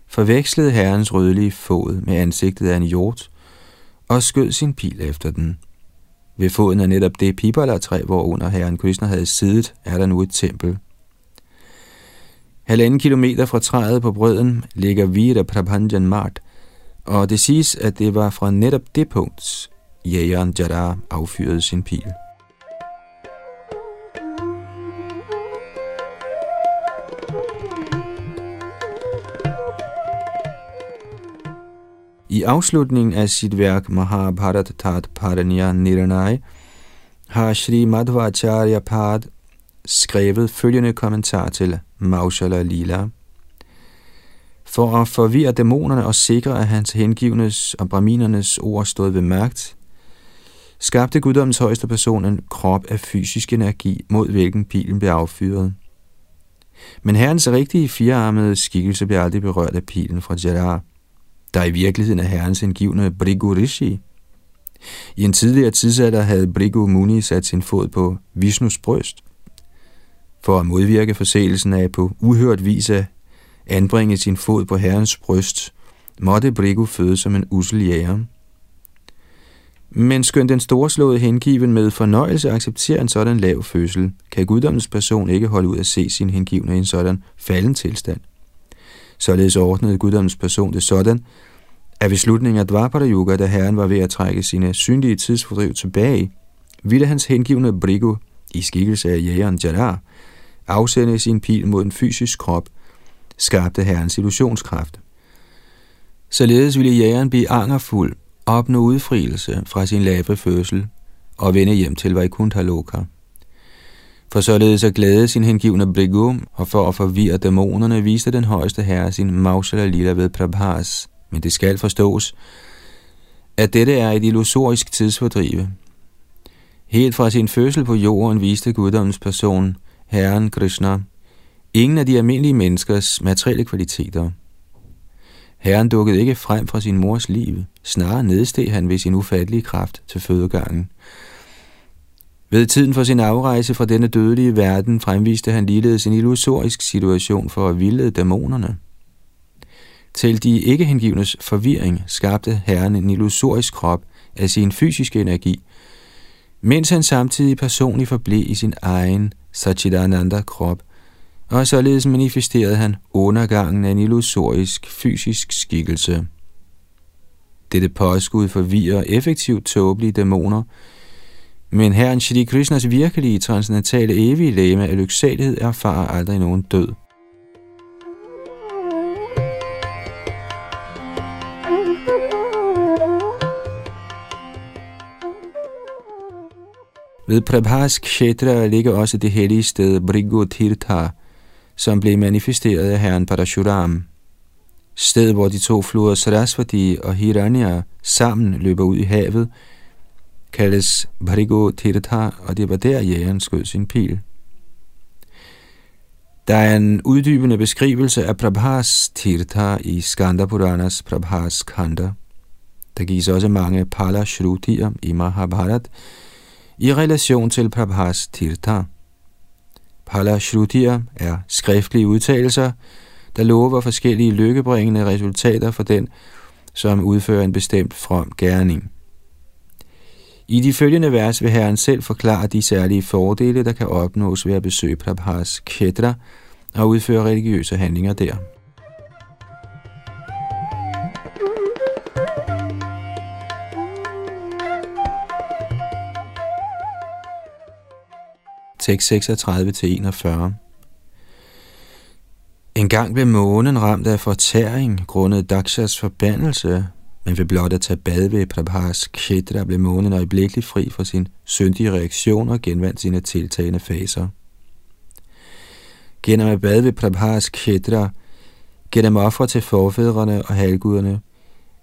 forvekslede herrens rødlige fod med ansigtet af en hjort og skød sin pil efter den. Ved foden af netop det pipalatræ, hvor under herren Krishna havde siddet, er der nu et tempel. Halvanden kilometer fra træet på brøden ligger Vira Prabhanjan Mart, og det siges, at det var fra netop det punkt, jægeren Jadar affyrede sin pil. I afslutningen af sit værk Mahabharat Tat Paranya Nirnay har Sri Madhvacharya Pad skrevet følgende kommentar til Maushala Lila. For at forvirre dæmonerne og sikre, at hans hengivnes og braminernes ord stod ved magt, skabte guddommens højeste person en krop af fysisk energi, mod hvilken pilen blev affyret. Men herrens rigtige firearmede skikkelse blev aldrig berørt af pilen fra Jadar der i virkeligheden er herrens indgivende Brigu Rishi. I en tidligere tidsalder havde Brigu Muni sat sin fod på Vishnus bryst. For at modvirke forseelsen af på uhørt vis at anbringe sin fod på herrens bryst, måtte Brigu føde som en usel jæger. Men skønt den storslåede hengiven med fornøjelse accepterer en sådan lav fødsel, kan guddommens person ikke holde ud at se sin hengivne i en sådan falden tilstand. Således ordnede guddommens person det sådan, at ved slutningen af Dvapara Yuga, da herren var ved at trække sine synlige tidsfordriv tilbage, ville hans hengivne Brigo, i skikkelse af jægeren Jalar, afsende sin pil mod en fysisk krop, skabte herrens illusionskraft. Således ville jægeren blive angerfuld, opnå udfrielse fra sin lave fødsel og vende hjem til Vaikuntha Loka. For således at glæde sin hengivne Brigu, og for at forvirre dæmonerne, viste den højeste herre sin Mausala Lila ved Prabhas. Men det skal forstås, at dette er et illusorisk tidsfordrive. Helt fra sin fødsel på jorden viste guddommens person, Herren Krishna, ingen af de almindelige menneskers materielle kvaliteter. Herren dukkede ikke frem fra sin mors liv, snarere nedsteg han ved sin ufattelige kraft til fødegangen. Ved tiden for sin afrejse fra denne dødelige verden fremviste han ligeledes en illusorisk situation for at vilde dæmonerne. Til de ikke hengivnes forvirring skabte Herren en illusorisk krop af sin fysiske energi, mens han samtidig personligt forblev i sin egen Sachidananda-krop, og således manifesterede han undergangen af en illusorisk fysisk skikkelse. Dette påskud forvirrer effektivt tåbelige dæmoner, men herren Shri Krishnas virkelige transcendentale evige læme af lyksalighed erfarer aldrig nogen død. Ved Prabhas Kshetra ligger også det hellige sted Brigo Tirtha, som blev manifesteret af herren Parashuram. Sted, hvor de to floder Sarasvati og Hiranya sammen løber ud i havet, kaldes Bharigo Tirtha, og det var der jægeren skød sin pil. Der er en uddybende beskrivelse af Prabhas Tirtha i Skanda Puranas Prabhas Kanda. Der gives også mange Pala Shrutier i Mahabharat, i relation til Prabhas Tirtha. Pala Shrutier er skriftlige udtalelser, der lover forskellige lykkebringende resultater for den, som udfører en bestemt from gerning. I de følgende vers vil Herren selv forklare de særlige fordele, der kan opnås ved at besøge Prabhas Khetra og udføre religiøse handlinger der. Tekst 36-41 En gang blev månen ramt af fortæring grundet Dakshas forbandelse, men ved blot at tage bad ved Prabhas Kshetra blev månen øjeblikkeligt fri for sin syndige reaktion og genvandt sine tiltagende faser. Gennem at bade ved Prabhas Kshetra, gennem ofre til forfædrene og halvguderne,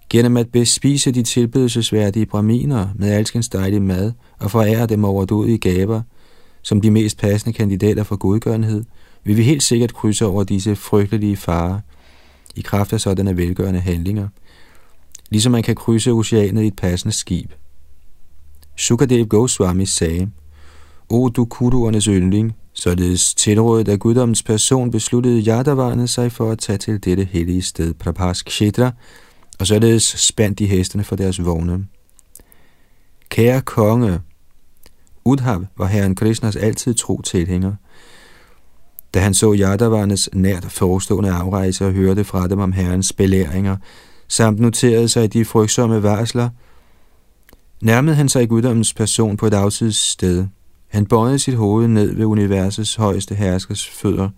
gennem at bespise de tilbedelsesværdige braminer med alskens dejlige mad og forære dem overdådige gaver, som de mest passende kandidater for godgørenhed, vil vi helt sikkert krydse over disse frygtelige farer i kraft af sådanne velgørende handlinger – ligesom man kan krydse oceanet i et passende skib. Sukadev Goswami sagde, O du kuduernes yndling, således tilrådet af guddommens person besluttede Yadavarne sig for at tage til dette hellige sted, Prabhas Kshetra, og således spandt de hestene for deres vogne. Kære konge, Udhav var herren Krishnas altid tro tilhænger. Da han så Yadavarnes nært forestående afrejse og hørte fra dem om herrens belæringer, samt noterede sig de frygtsomme varsler, nærmede han sig guddommens person på et afsides sted. Han bøjede sit hoved ned ved universets højeste herskers fødder,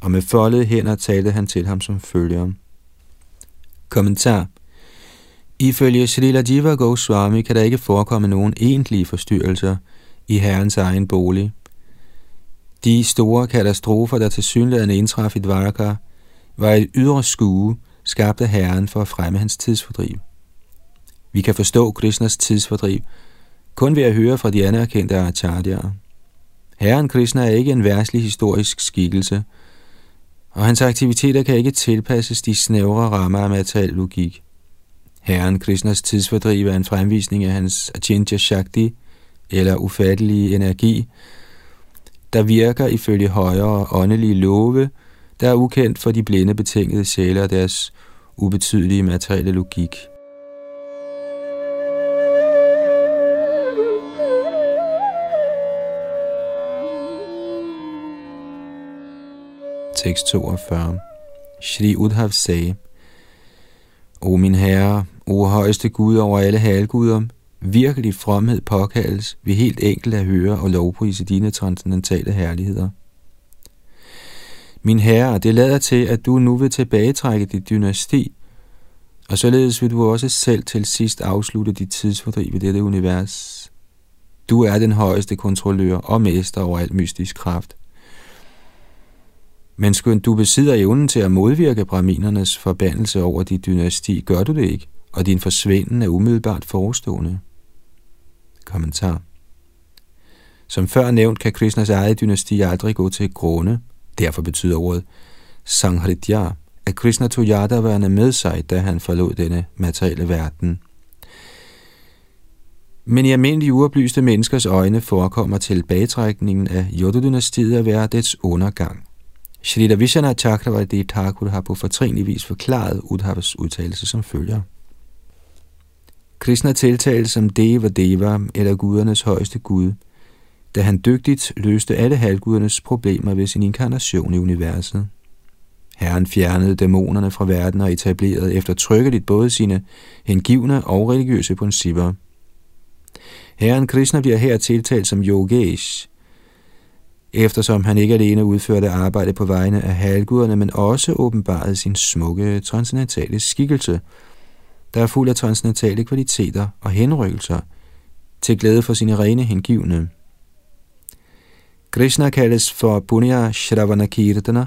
og med foldede hænder talte han til ham som følger. Kommentar Ifølge Srila Jiva Goswami kan der ikke forekomme nogen egentlige forstyrrelser i herrens egen bolig. De store katastrofer, der til synligheden indtraf i Dvaraka, var et ydre skue, skabte Herren for at fremme hans tidsfordriv. Vi kan forstå Krishnas tidsfordriv kun ved at høre fra de anerkendte acharyaer. Herren Krishna er ikke en værslig historisk skikkelse, og hans aktiviteter kan ikke tilpasses de snævre rammer af materiel logik. Herren Krishnas tidsfordriv er en fremvisning af hans Achintya Shakti, eller ufattelige energi, der virker ifølge højere åndelige love, der er ukendt for de blinde betingede sjæle og deres ubetydelige materielle logik. Tekst 42 Shri Udhav sagde, O min herre, o højeste Gud over alle halguder, virkelig fromhed påkaldes vi helt enkelt at høre og lovprise dine transcendentale herligheder. Min herre, det lader til, at du nu vil tilbagetrække dit dynasti, og således vil du også selv til sidst afslutte dit tidsfordriv i dette univers. Du er den højeste kontrollør og mester over al mystisk kraft. Men skønt du besidder evnen til at modvirke brahminernes forbandelse over dit dynasti, gør du det ikke, og din forsvinden er umiddelbart forestående. Kommentar Som før nævnt kan Krishnas eget dynasti aldrig gå til grunde, Derfor betyder ordet Sanghritya, at Krishna tog Yadaverne med sig, da han forlod denne materielle verden. Men i almindelige uoplyste menneskers øjne forekommer tilbagetrækningen af Yodudynastiet at være dets undergang. Shrita Vishana Chakravarti Thakur har på fortrinlig vis forklaret Udhavas udtalelse som følger. Krishna tiltales som Deva Deva, eller gudernes højeste gud – da han dygtigt løste alle halvgudernes problemer ved sin inkarnation i universet. Herren fjernede dæmonerne fra verden og etablerede eftertrykkeligt både sine hengivne og religiøse principper. Herren Krishna bliver her tiltalt som Yogesh, eftersom han ikke alene udførte arbejde på vegne af halvguderne, men også åbenbarede sin smukke transcendentale skikkelse, der er fuld af transcendentale kvaliteter og henrykkelser, til glæde for sine rene hengivne. Krishna kaldes for Punya Shravanakirtana,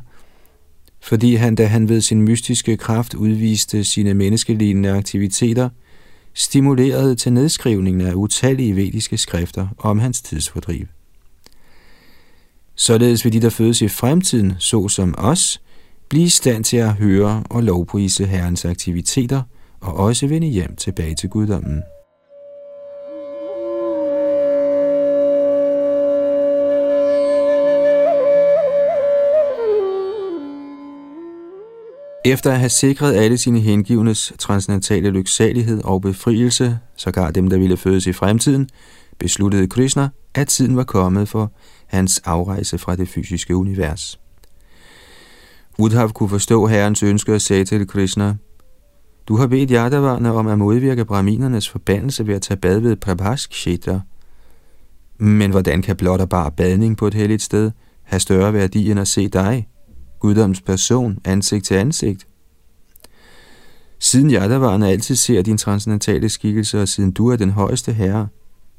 fordi han, da han ved sin mystiske kraft udviste sine menneskelignende aktiviteter, stimulerede til nedskrivningen af utallige vediske skrifter om hans tidsfordriv. Således vil de, der fødes i fremtiden, såsom os, blive i stand til at høre og lovprise Herrens aktiviteter og også vende hjem tilbage til guddommen. Efter at have sikret alle sine hengivnes transcendentale lyksalighed og befrielse, sågar dem, der ville fødes i fremtiden, besluttede Krishna, at tiden var kommet for hans afrejse fra det fysiske univers. Udhav kunne forstå herrens ønske og sagde til Krishna, Du har bedt Yadavarna om at modvirke brahminernes forbandelse ved at tage bad ved Prabhaskshetra. Men hvordan kan blot og bare badning på et helligt sted have større værdi end at se dig, guddoms person, ansigt til ansigt? Siden Yadavarna altid ser din transcendentale skikkelse, og siden du er den højeste herre,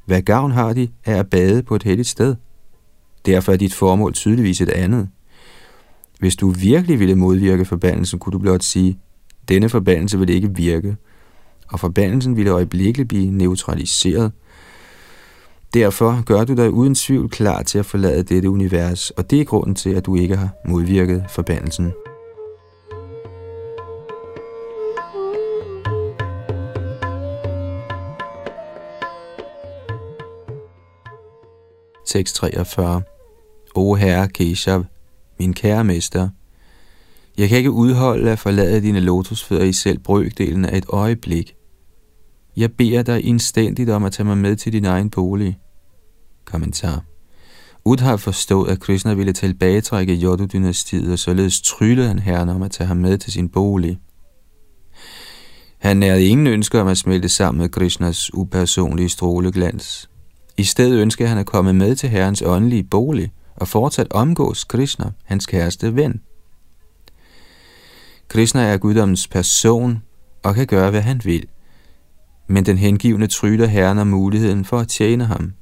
hvad gavn har de af at bade på et helligt sted? Derfor er dit formål tydeligvis et andet. Hvis du virkelig ville modvirke forbandelsen, kunne du blot sige, denne forbandelse vil ikke virke, og forbandelsen ville øjeblikkeligt blive neutraliseret. Derfor gør du dig uden tvivl klar til at forlade dette univers, og det er grunden til, at du ikke har modvirket forbandelsen. Tekst 43 O Herre Keshav, min kære mester, jeg kan ikke udholde at forlade dine lotusfødder i selv brøkdelen af et øjeblik. Jeg beder dig indstændigt om at tage mig med til din egen bolig. Kommentar. Udhav forstået, at Krishna ville tilbagetrække Jodu-dynastiet, og således tryllede han herren om at tage ham med til sin bolig. Han nærede ingen ønsker om at smelte sammen med Krishnas upersonlige stråleglans. I stedet ønskede han at komme med til herrens åndelige bolig og fortsat omgås Krishna, hans kæreste ven. Krishna er guddommens person og kan gøre, hvad han vil. Men den hengivne tryller herren om muligheden for at tjene ham.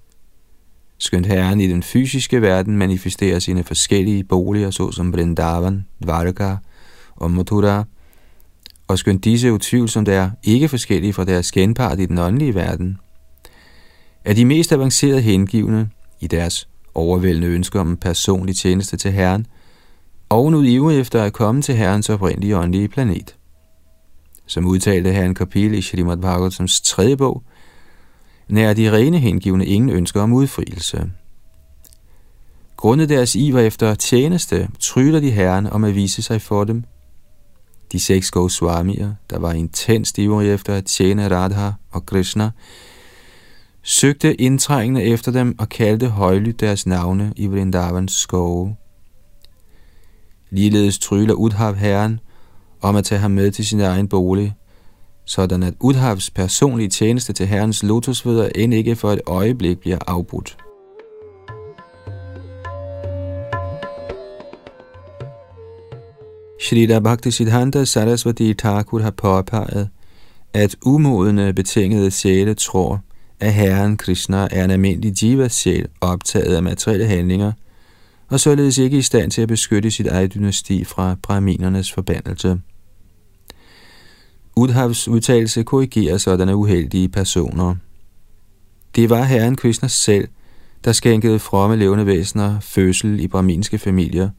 Skønt herren i den fysiske verden manifesterer sine forskellige boliger, såsom Vrindavan, Dvarka og Mathura, og skønt disse utvivlsomt er ikke forskellige fra deres genpart i den åndelige verden, er de mest avancerede hengivne i deres overvældende ønsker om en personlig tjeneste til Herren – og nu ivrig efter at komme til Herrens oprindelige åndelige planet. Som udtalte herren Kapil i Shrimad Bhagavatams tredje bog, nær de rene hengivne ingen ønsker om udfrielse. Grundet deres iver efter tjeneste, tryller de herren om at vise sig for dem. De seks Goswamier, der var intenst ivrige efter at tjene Radha og Krishna, søgte indtrængende efter dem og kaldte højlydt deres navne i Vrindavans skove. Ligeledes tryller Udhav herren om at tage ham med til sin egen bolig, sådan at Udhavs personlige tjeneste til herrens lotusfødder end ikke for et øjeblik bliver afbrudt. Shrita Bhaktisiddhanta Sarasvati Thakur har påpeget, at umodende betingede sjæle tror, at Herren Krishna er en almindelig jiva sjæl optaget af materielle handlinger – og således ikke i stand til at beskytte sit eget dynasti fra brahminernes forbandelse. Udhavs udtalelse korrigerer sådanne uheldige personer. Det var herren Krishna selv, der skænkede fromme levende væsener fødsel i brahminske familier,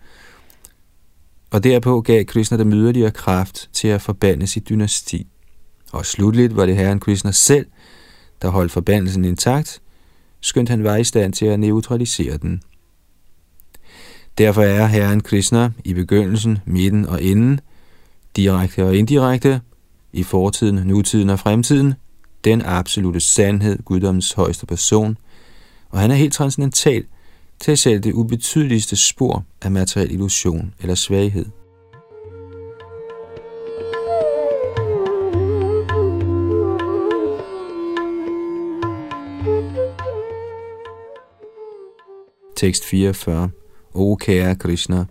og derpå gav Krishna dem yderligere kraft til at forbande sit dynasti. Og slutligt var det herren Krishna selv, der holdt forbandelsen intakt, skønt han var i stand til at neutralisere den. Derfor er Herren Krishna i begyndelsen, midten og enden, direkte og indirekte, i fortiden, nutiden og fremtiden, den absolute sandhed, guddommens højeste person, og han er helt transcendental til selv det ubetydeligste spor af materiel illusion eller svaghed. Tekst 44 O kære Krishna,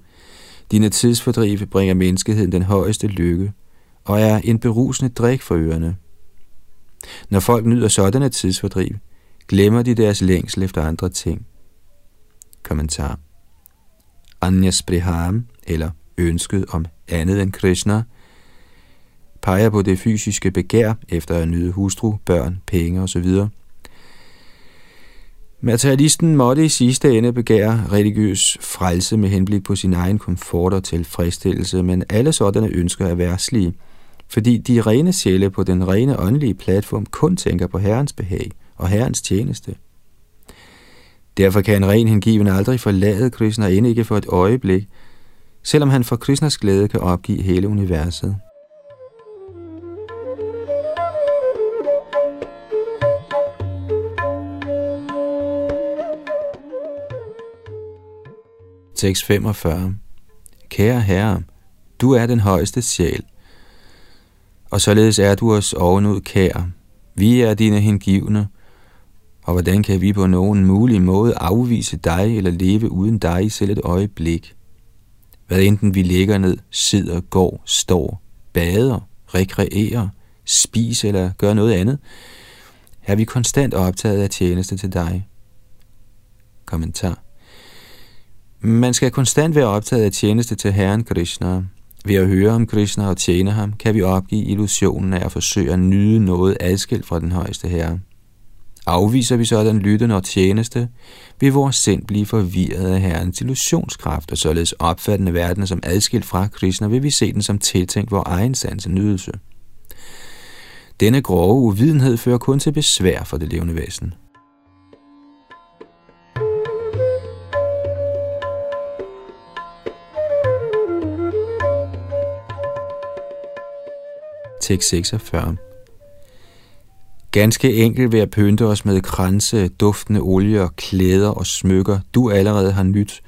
dine tidsfordrive bringer menneskeheden den højeste lykke og er en berusende drik for ørerne. Når folk nyder sådanne tidsfordriv, glemmer de deres længsel efter andre ting. Kommentar Anyas Spriham, eller ønsket om andet end Krishna, peger på det fysiske begær efter at nyde hustru, børn, penge osv., Materialisten måtte i sidste ende begære religiøs frelse med henblik på sin egen komfort og tilfredsstillelse, men alle sådanne ønsker er værtslige, fordi de rene sjæle på den rene åndelige platform kun tænker på Herrens behag og Herrens tjeneste. Derfor kan en ren hengiven aldrig forlade Krishna end ikke for et øjeblik, selvom han for Krishnas glæde kan opgive hele universet. Tekst 45 Kære Herre, du er den højeste sjæl, og således er du os ovenud kær. Vi er dine hengivne, og hvordan kan vi på nogen mulig måde afvise dig eller leve uden dig i selv et øjeblik? Hvad enten vi ligger ned, sidder, går, står, bader, rekreerer, spiser eller gør noget andet, er vi konstant optaget af tjeneste til dig. Kommentar man skal konstant være optaget af tjeneste til Herren Krishna. Ved at høre om Krishna og tjene ham, kan vi opgive illusionen af at forsøge at nyde noget adskilt fra den højeste herre. Afviser vi sådan lytten og tjeneste, vil vores sind blive forvirret af Herrens illusionskraft, og således opfattende verden som adskilt fra Krishna, vil vi se den som tiltænkt vores egen sanse nydelse. Denne grove uvidenhed fører kun til besvær for det levende væsen. Tekst 46. Ganske enkelt ved at pynte os med kranse, duftende olier, klæder og smykker, du allerede har nyt,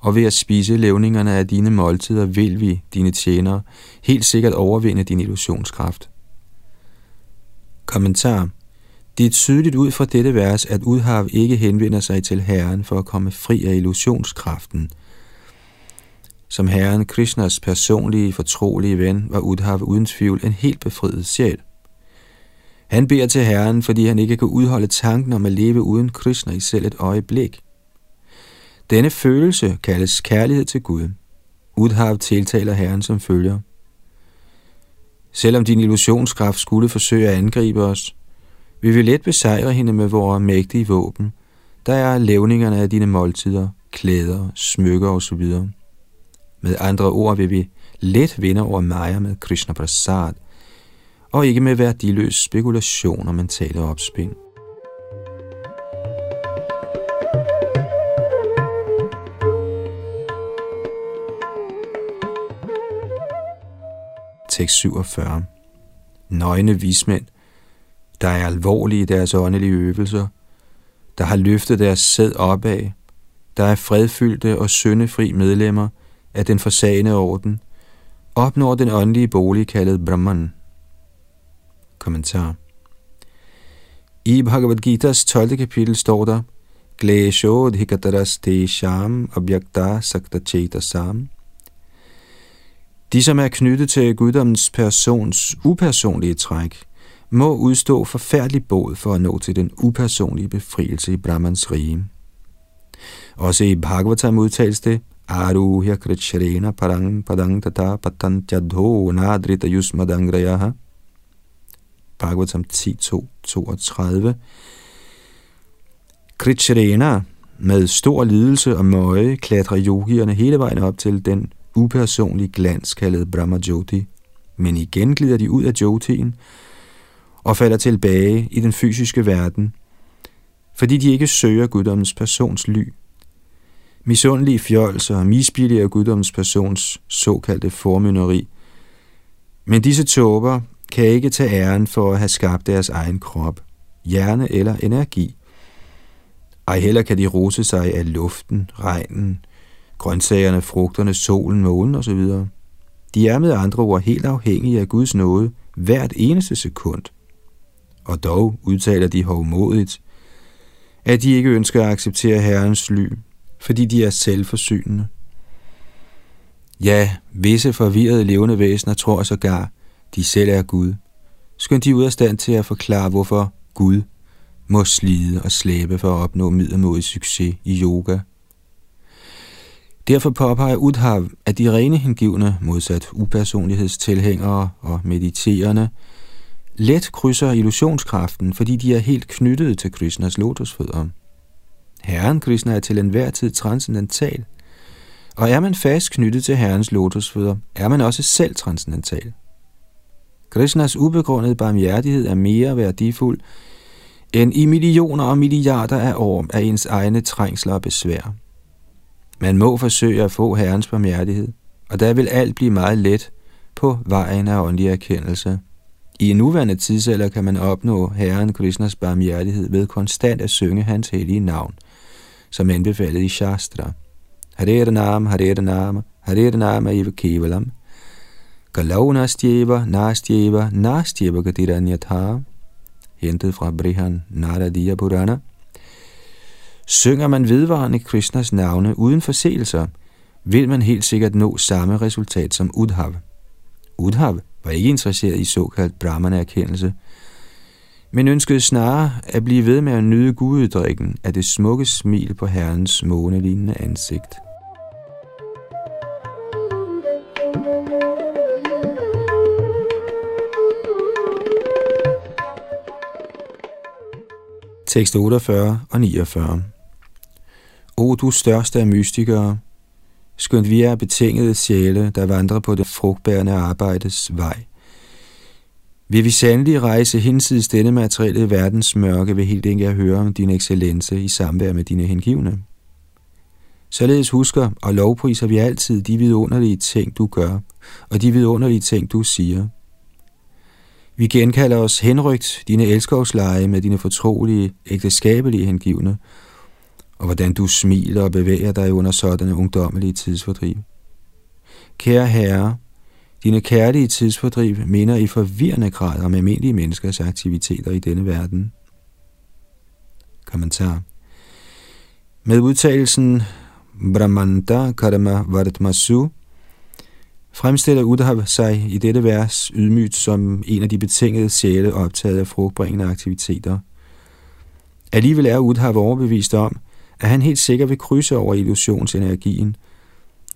og ved at spise levningerne af dine måltider, vil vi, dine tjenere, helt sikkert overvinde din illusionskraft. Kommentar Det er tydeligt ud fra dette vers, at Udhav ikke henvender sig til Herren for at komme fri af illusionskraften – som herren Krishnas personlige, fortrolige ven, var Udhav uden tvivl en helt befriet sjæl. Han beder til herren, fordi han ikke kan udholde tanken om at leve uden Krishna i selv et øjeblik. Denne følelse kaldes kærlighed til Gud. Udhav tiltaler herren som følger. Selvom din illusionskraft skulle forsøge at angribe os, vil vi let besejre hende med vores mægtige våben, der er levningerne af dine måltider, klæder, smykker osv. Med andre ord vil vi let vinde over Maya med Krishna Prasad, og ikke med værdiløs spekulation og mentale opspind. Tekst 47 Nøgne vismænd, der er alvorlige i deres åndelige øvelser, der har løftet deres sæd opad, der er fredfyldte og syndefri medlemmer – af den forsagende orden, opnår den åndelige bolig kaldet Brahman. Kommentar I Bhagavad Gita's 12. kapitel står der, Glesho dhikataras te sham abhyakta sakta sam. De, som er knyttet til guddommens persons upersonlige træk, må udstå forfærdelig båd for at nå til den upersonlige befrielse i Brahmans rige. Også i Bhagavatam udtales det, Aruhya krichrena parang padang tata patantyadho nadrita yusmadangrayaha. Bhagavatam 10.2.32 Krichrena med stor lidelse og møje klatrer yogierne hele vejen op til den upersonlige glans kaldet Brahma Jyoti, men igen glider de ud af Jyotien og falder tilbage i den fysiske verden, fordi de ikke søger guddommens persons ly misundelige fjolser og misbillige af guddommens persons såkaldte formynderi. Men disse tåber kan ikke tage æren for at have skabt deres egen krop, hjerne eller energi. Ej heller kan de rose sig af luften, regnen, grøntsagerne, frugterne, solen, månen osv. De er med andre ord helt afhængige af Guds nåde hvert eneste sekund. Og dog udtaler de hovmodigt, at de ikke ønsker at acceptere Herrens ly, fordi de er selvforsynende. Ja, visse forvirrede levende væsener tror sågar, de selv er Gud. Skønt de er ud af stand til at forklare, hvorfor Gud må slide og slæbe for at opnå middelmodig succes i yoga. Derfor påpeger Udhav, at de rene hengivne, modsat upersonlighedstilhængere og mediterende, let krydser illusionskraften, fordi de er helt knyttet til Krishnas lotusfødder. Herren Krishna er til enhver tid transcendental, og er man fast knyttet til Herrens lotusfødder, er man også selv transcendental. Krishnas ubegrundede barmhjertighed er mere værdifuld end i millioner og milliarder af år af ens egne trængsler og besvær. Man må forsøge at få Herrens barmhjertighed, og der vil alt blive meget let på vejen af åndelig erkendelse. I en nuværende tidsalder kan man opnå Herren Krishnas barmhjertighed ved konstant at synge hans hellige navn, som anbefalet i Shastra. Hare Nam, Hare Nam, Hare Nam Eva Kevalam, Galau Nastjeva, Nastjeva, Nastjeva Gadiranyatha, hentet fra Brihan Naradiya Purana. Synger man vedvarende Krishnas navne uden forseelser, vil man helt sikkert nå samme resultat som Udhav. Udhav var ikke interesseret i såkaldt brahmana-erkendelse, men ønskede snarere at blive ved med at nyde gudedrikken af det smukke smil på herrens månelignende ansigt. Tekst 48 og 49 O du største af mystikere, skønt vi er betingede sjæle, der vandrer på det frugtbærende arbejdes vej. Vil vi sandelig rejse hinsides denne materielle verdens mørke ved helt enkelt at høre om din excellence i samvær med dine hengivne. Således husker og lovpriser vi altid de vidunderlige ting, du gør, og de vidunderlige ting, du siger. Vi genkalder os henrygt dine elskovsleje med dine fortrolige, ægteskabelige hengivne, og hvordan du smiler og bevæger dig under sådanne ungdommelige tidsfordriv. Kære Herre, dine kærlige tidsfordriv minder i forvirrende grad om almindelige menneskers aktiviteter i denne verden. Kommentar Med udtalelsen Brahmanda Karma Vartmasu fremstiller Udhav sig i dette vers ydmygt som en af de betingede sjæle optaget af frugtbringende aktiviteter. Alligevel er Udhav overbevist om, at han helt sikkert vil krydse over illusionsenergien,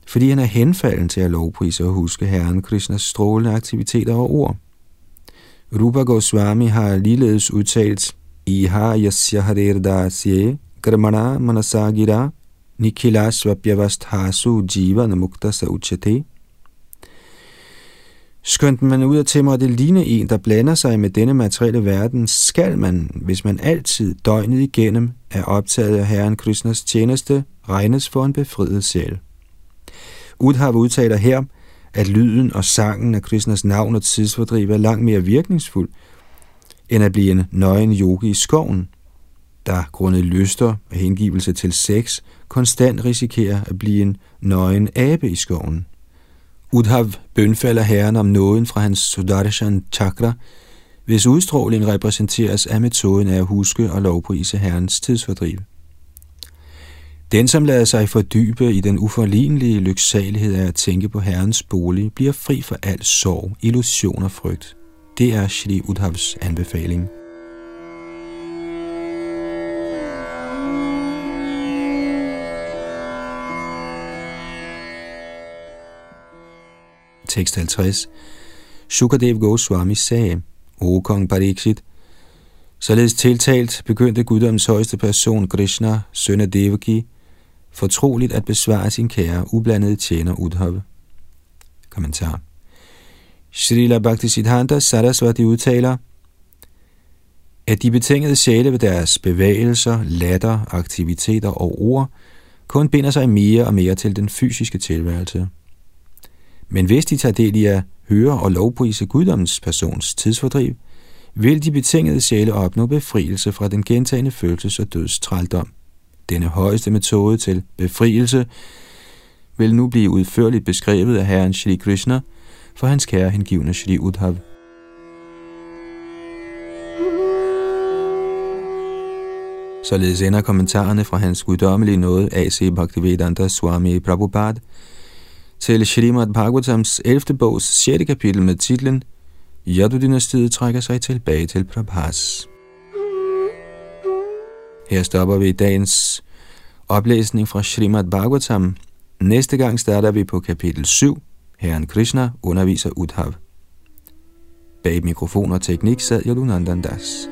fordi han er henfalden til at lovprise og huske Herren Krishnas strålende aktiviteter og ord. Rupa Goswami har ligeledes udtalt, Iha yasya harir gramana manasagira nikila svapyavasthasu jiva namukta sauchate. Skønt man ud af til måtte ligne en, der blander sig med denne materielle verden, skal man, hvis man altid døgnet igennem er optaget af Herren Krishnas tjeneste, regnes for en befriet sjæl. Udhav udtaler her, at lyden og sangen af Krishnas navn og tidsfordriv er langt mere virkningsfuld, end at blive en nøgen yogi i skoven, der grundet lyster og hengivelse til sex konstant risikerer at blive en nøgen abe i skoven. Udhav bønfalder herren om nåden fra hans Sudarshan chakra, hvis udstråling repræsenteres af metoden af at huske og lovprise herrens tidsfordriv. Den, som lader sig fordybe i den uforlignelige lyksalighed af at tænke på herrens bolig, bliver fri for al sorg, illusion og frygt. Det er Shri Udhavs anbefaling. Tekst 50. Shukadev Goswami sagde, O kong Pariksit, således tiltalt begyndte guddoms højeste person Krishna, søn af Devaki, fortroligt at besvare sin kære, ublandede tjener Udhav. Kommentar. Srila Bhaktisiddhanta Sarasvati udtaler, at de betingede sjæle ved deres bevægelser, latter, aktiviteter og ord kun binder sig mere og mere til den fysiske tilværelse. Men hvis de tager del i at høre og lovprise guddommens persons tidsfordriv, vil de betingede sjæle opnå befrielse fra den gentagende følelses- og dødstrældom. Denne højeste metode til befrielse vil nu blive udførligt beskrevet af Herren Shri Krishna for hans kære hengivne Shri Udhav. Således ender kommentarerne fra hans guddommelige nåde A.C. Bhaktivedanta Swami Prabhupada til Srimad Bhagavatams 11. bogs 6. kapitel med titlen Yadu-dynastiet trækker sig tilbage til Prabhas. Her stopper vi dagens oplæsning fra Srimad Bhagavatam. Næste gang starter vi på kapitel 7. Herren Krishna underviser Udhav. Bag mikrofon og teknik sad Yadunandan Das.